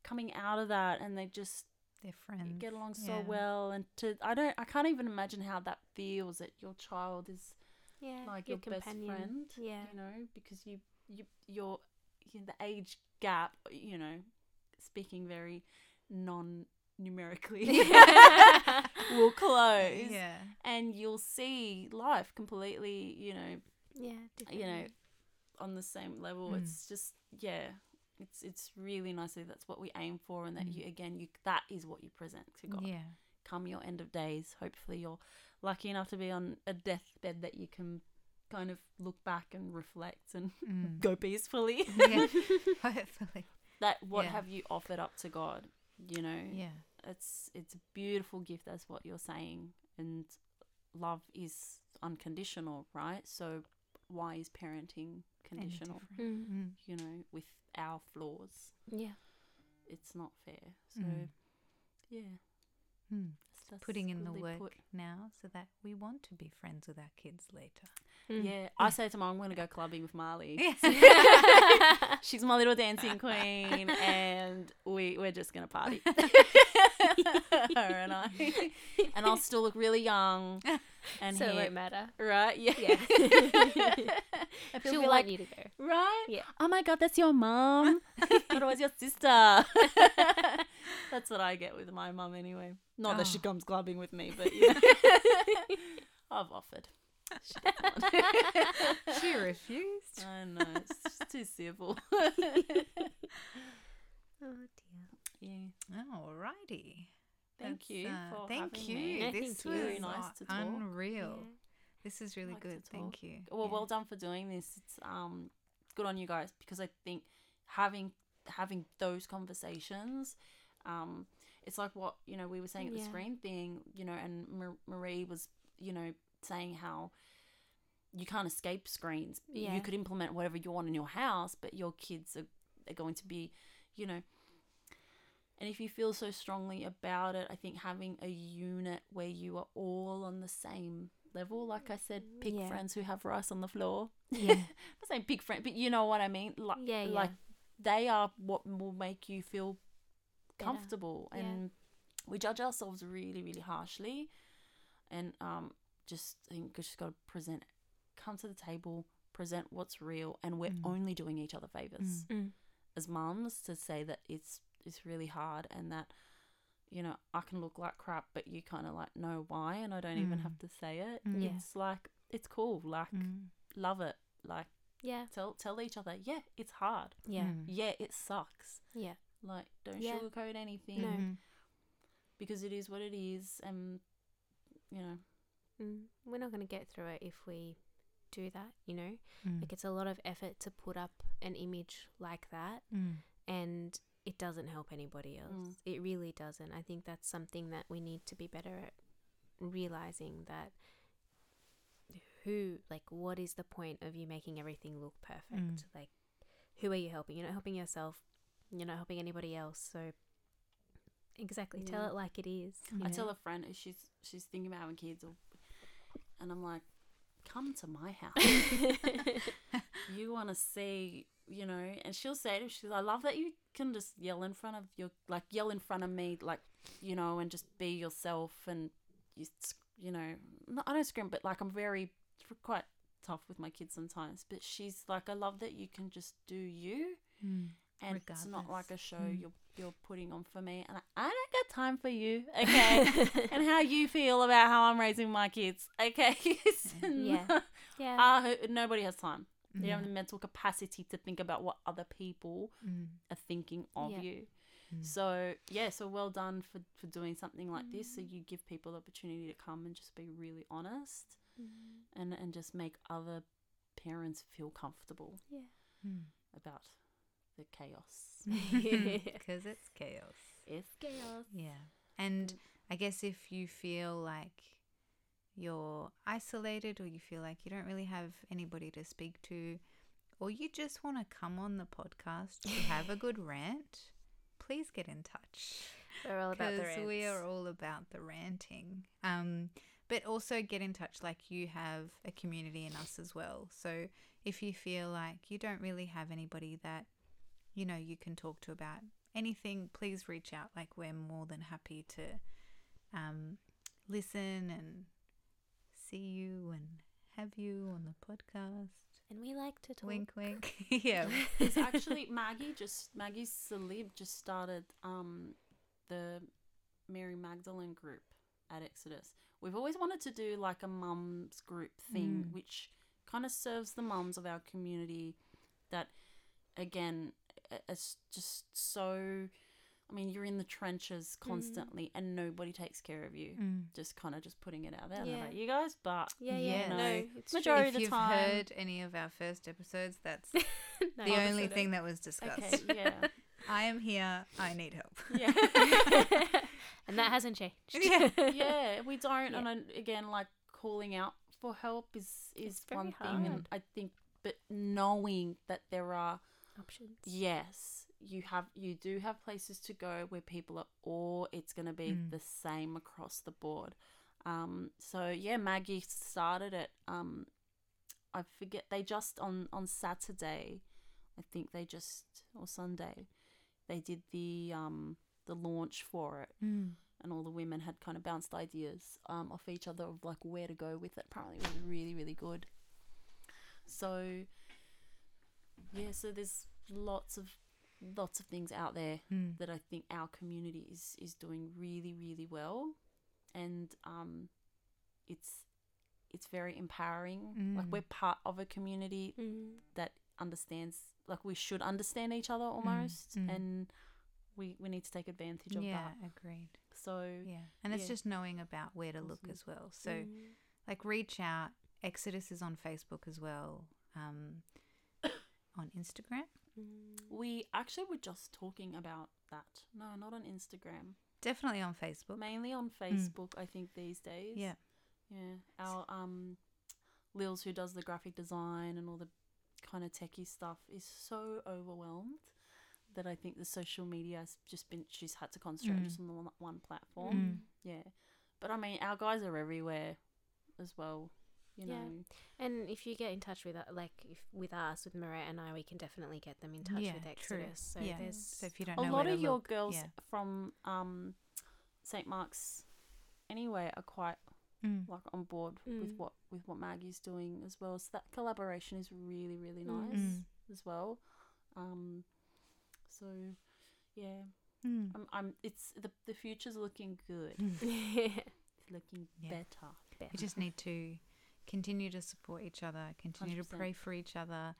coming out of that and they just They're friends. get along so Yeah. well and to I don't I can't even imagine how that feels that your child is Yeah. like your, best friend Yeah. you know because you you you're you know, the age gap you know speaking very non numerically will close Yeah. and you'll see life completely you know Yeah. you know on the same level Mm. it's just yeah it's it's really nicely that's what we aim for and that Mm. you again you that is what you present to god Yeah. come your end of days hopefully you're lucky enough to be on a deathbed that you can kind of look back and reflect and Mm. go peacefully yeah. Hopefully. that what Yeah. have you offered up to god you know Yeah. it's it's a beautiful gift that's what you're saying and love is unconditional right so why is parenting conditional. Mm. Mm. you know with our flaws Yeah. it's not fair so Mm. yeah Mm. that's- that's Putting in the work put. now so that we want to be friends with our kids later. Mm. yeah i say to mom i'm gonna go clubbing with marley Yeah. She's my little dancing queen, and we we're just gonna party. Her and I, and I'll still look really young. And so it won't matter. right? Yeah. Yeah. and people She'll want like, you to go. right? Yeah. Oh my god, that's your mom. Was your sister. that's what I get with my mum anyway. Not that she Oh. comes clubbing with me, but yeah, I've offered. She she refused. I know it's too civil. Oh dear. Yeah. Alrighty. Thank That's, you uh, for thank having you. me. Yeah, this thank you. was Very nice to talk. unreal. Yeah. This is really Like good. Thank you. Well, Yeah. well done for doing this. It's um good on you guys because I think having having those conversations, um, it's like what you know we were saying at the Yeah. screen thing, you know, and Mar- Marie was you know saying how you can't escape screens. Yeah. You could implement whatever you want in your house, but your kids are, are going to be, you know. And if you feel so strongly about it, I think having a unit where you are all on the same level, like I said, pick Yeah. friends who have rice on the floor. Yeah. I'm saying pick friend, but you know what I mean. Like, Yeah, yeah. like they are what will make you feel Better. comfortable Yeah. and we judge ourselves really really harshly and um just think we just got to present come to the table present what's real and we're Mm. only doing each other favors Mm. as moms to say that it's it's really hard and that you know I can look like crap but you kind of like know why and I don't even Mm. have to say it Mm. Yeah. it's like it's cool like Mm. love it like Yeah. tell tell each other yeah it's hard Yeah. Mm. yeah it sucks Yeah. like don't Yeah. sugarcoat anything No. Mhm. because it is what it is and you know Mm. We're not going to get through it if we do that, you know? Mm. Like, it's a lot of effort to put up an image like that, Mm. and it doesn't help anybody else. Mm. It really doesn't. I think that's something that we need to be better at realizing that who, like, what is the point of you making everything look perfect? Mm. Like, who are you helping? You're not helping yourself, you're not helping anybody else. So, exactly, tell it like it is. I know? tell a friend she's she's thinking about having kids or and I'm like come to my house you want to see you know and she'll say to me she's I love that you can just yell in front of your like yell in front of me like you know and just be yourself and you you know no, I don't scream but like I'm very quite tough with my kids sometimes but she's like I love that you can just do you Mm. and it's not like a show Mm. you're you're putting on for me and I, I don't got time for you okay and how you feel about how I'm raising my kids okay Yeah. yeah. uh, nobody has time you don't have the mental capacity to think about what other people Mm. are thinking of Yeah. you Mm. so yeah so well done for for doing something like this so you give people the opportunity to come and just be really honest Mm. and and just make other parents feel comfortable yeah. Mm. about the chaos Because it's chaos. it's chaos Yeah. And I guess if you feel like you're isolated or you feel like you don't really have anybody to speak to, or you just want to come on the podcast to have a good rant, please get in touch. We're all about the we are all about the ranting. Um, but also get in touch like you have a community in us as well. So if you feel like you don't really have anybody that you know you can talk to about anything, please reach out. Like we're more than happy to um, listen and see you and have you on the podcast. And we like to talk. Wink, wink. yeah. It's actually Maggie just Maggie Salib just started um the Mary Magdalene group at Exodus. We've always wanted to do like a mums group thing, Mm. which kind of serves the mums of our community. That again, i- it's just so. I mean, you're in the trenches constantly, and nobody takes care of you. Mm. Just kind of just putting it out there. I don't know Yeah. about you guys, but Yeah, yeah, Yeah. no, No. it's Majority if of the you've time- heard any of our first episodes, that's true. the only thing that was discussed. okay, yeah, I am here. I need help. yeah. and that hasn't changed. Yeah. yeah, we don't. Yeah. And I, again, like calling out for help is is It's very one thing, and. I think, but knowing that there are Options. yes, you have you do have places to go where people are, or it's going to be Mm. the same across the board. Um, so yeah, Maggie started it. Um, I forget they just on on Saturday, I think they just or Sunday, they did the um the launch for it Mm. and all the women had kind of bounced ideas um, off each other of like where to go with it. Apparently, it was really, really good. So, yeah, so there's lots of lots of things out there Mm. that I think our community is is doing really, really well, and um, it's it's very empowering. Like Mm. we're part of a community Mm. that understands, like we should understand each other almost, mm. and we we need to take advantage of Yeah, that. agreed. So Yeah. And it's Yeah. just knowing about where to look Awesome. as well. So, Mm. like, reach out. Exodus is on Facebook as well, um, on Instagram. Mm. We actually were just talking about that. No, not on Instagram. Definitely on Facebook. Mainly on Facebook, I think these days. Mm. Yeah. Yeah. Our um Lils who does the graphic design and all the kind of techie stuff is so overwhelmed that I think the social media has just been she's had to concentrate Mm. just on the one, one platform. Mm. Yeah. But I mean our guys are everywhere as well. You Yeah. And if you get in touch with uh, like if with us with Maria and I, we can definitely get them in touch Yeah, with true. Exodus. So yeah. there's So if you don't know, A know lot of your look, girls yeah. from um, St. Mark's, anyway, are quite Mm. like on board with Mm. what with what Maggie's doing as well. So that collaboration is really really Mm. nice Mm. as well. Um, so yeah, Mm. I'm, I'm it's the the future's looking good, It's looking Yeah. better. We just need to continue to support each other, continue to 100%. pray for each other.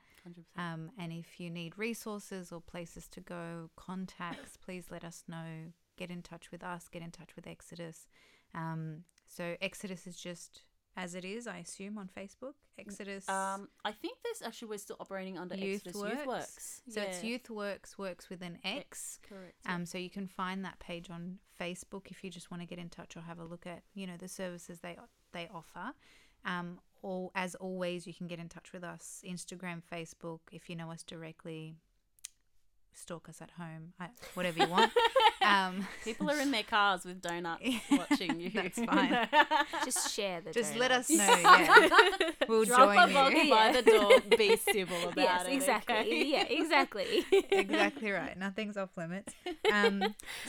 Um, and if you need resources or places to go, contacts, please let us know. Get in touch with us, get in touch with Exodus. Um, so, Exodus is just as it is, I assume, on Facebook. Exodus. Um, I think there's actually we're still operating under Youth Exodus Worx. Youth Worx. so, it's Youth Worx, works with an X. correct. yeah. Um, so you can find that page on Facebook if you just want to get in touch or have a look at you know the services they they offer. Um, or as always, you can get in touch with us Instagram, Facebook. If you know us directly, stalk us at home, whatever you want. um, People are in their cars with donuts watching you. That's fine. just share the. just let us know. Yeah, we'll Drop a join box you. by the door. Be civil about yes, it. exactly. okay? Yeah, exactly. exactly right. Nothing's off limits. Um,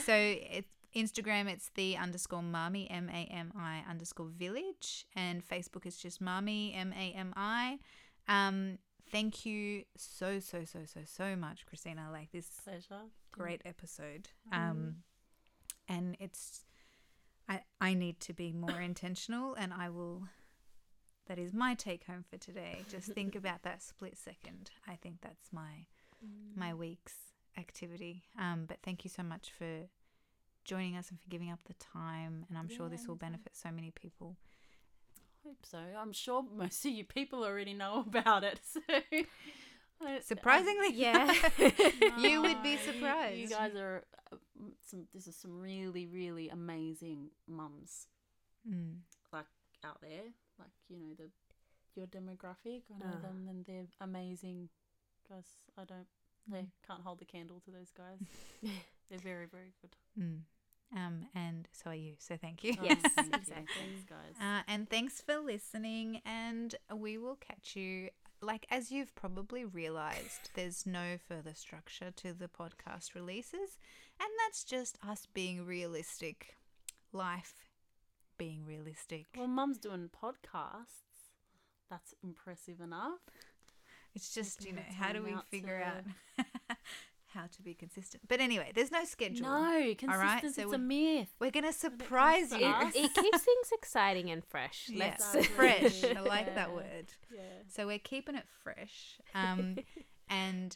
so it's Instagram, it's the underscore Mami, M A M I underscore village. And Facebook is just Mami, M A M I. Um, thank you so, so, so, so, so much, Christina. Like this Pleasure. great episode. Um, and it's, I, I need to be more intentional and I will, that is my take home for today. Just think about that split second. I think that's my my week's activity. Um, but thank you so much for joining us and for giving up the time. And I'm sure this will benefit so many people. I hope so. I'm sure most of you people already know about it. So I- Surprisingly, Yeah. you would be surprised. You, guys are uh, some. This is some really, really amazing mums Mm. like out there. Like you know the your demographic. I know Uh. them, and they're amazing guys. I don't. They Mm. can't hold the candle to those guys. they're very, very good. Mm. Um, and so are you. So thank you. Yes, thank exactly. Thanks, guys. Uh, and thanks for listening. And we will catch you. Like, as you've probably realized, there's no further structure to the podcast releases. And that's just us being realistic. Life being realistic. well, mum's doing podcasts. That's impressive enough. It's just, you know, how do we figure to- out how to be consistent? But anyway, there's no schedule. No, consistency right, so it's a myth. We're going to surprise you. it, it keeps things exciting and fresh. Yeah, Let's fresh. I like that word. Yeah. So we're keeping it fresh. Um, and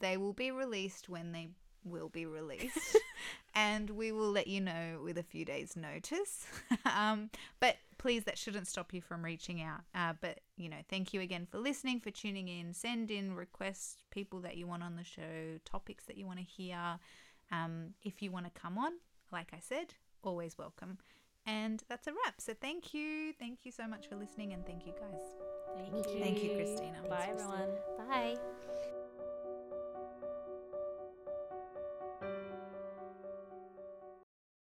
they will be released when they will be released. and we will let you know with a few days' notice. um, but please, that shouldn't stop you from reaching out. Uh, but, you know, thank you again for listening, for tuning in. Send in requests, people that you want on the show, topics that you want to hear. Um, if you want to come on, like I said, always welcome. And that's a wrap. So thank you. Thank you so much for listening. And thank you, guys. Thank you. Thank you, Christina. Bye, everyone. Bye.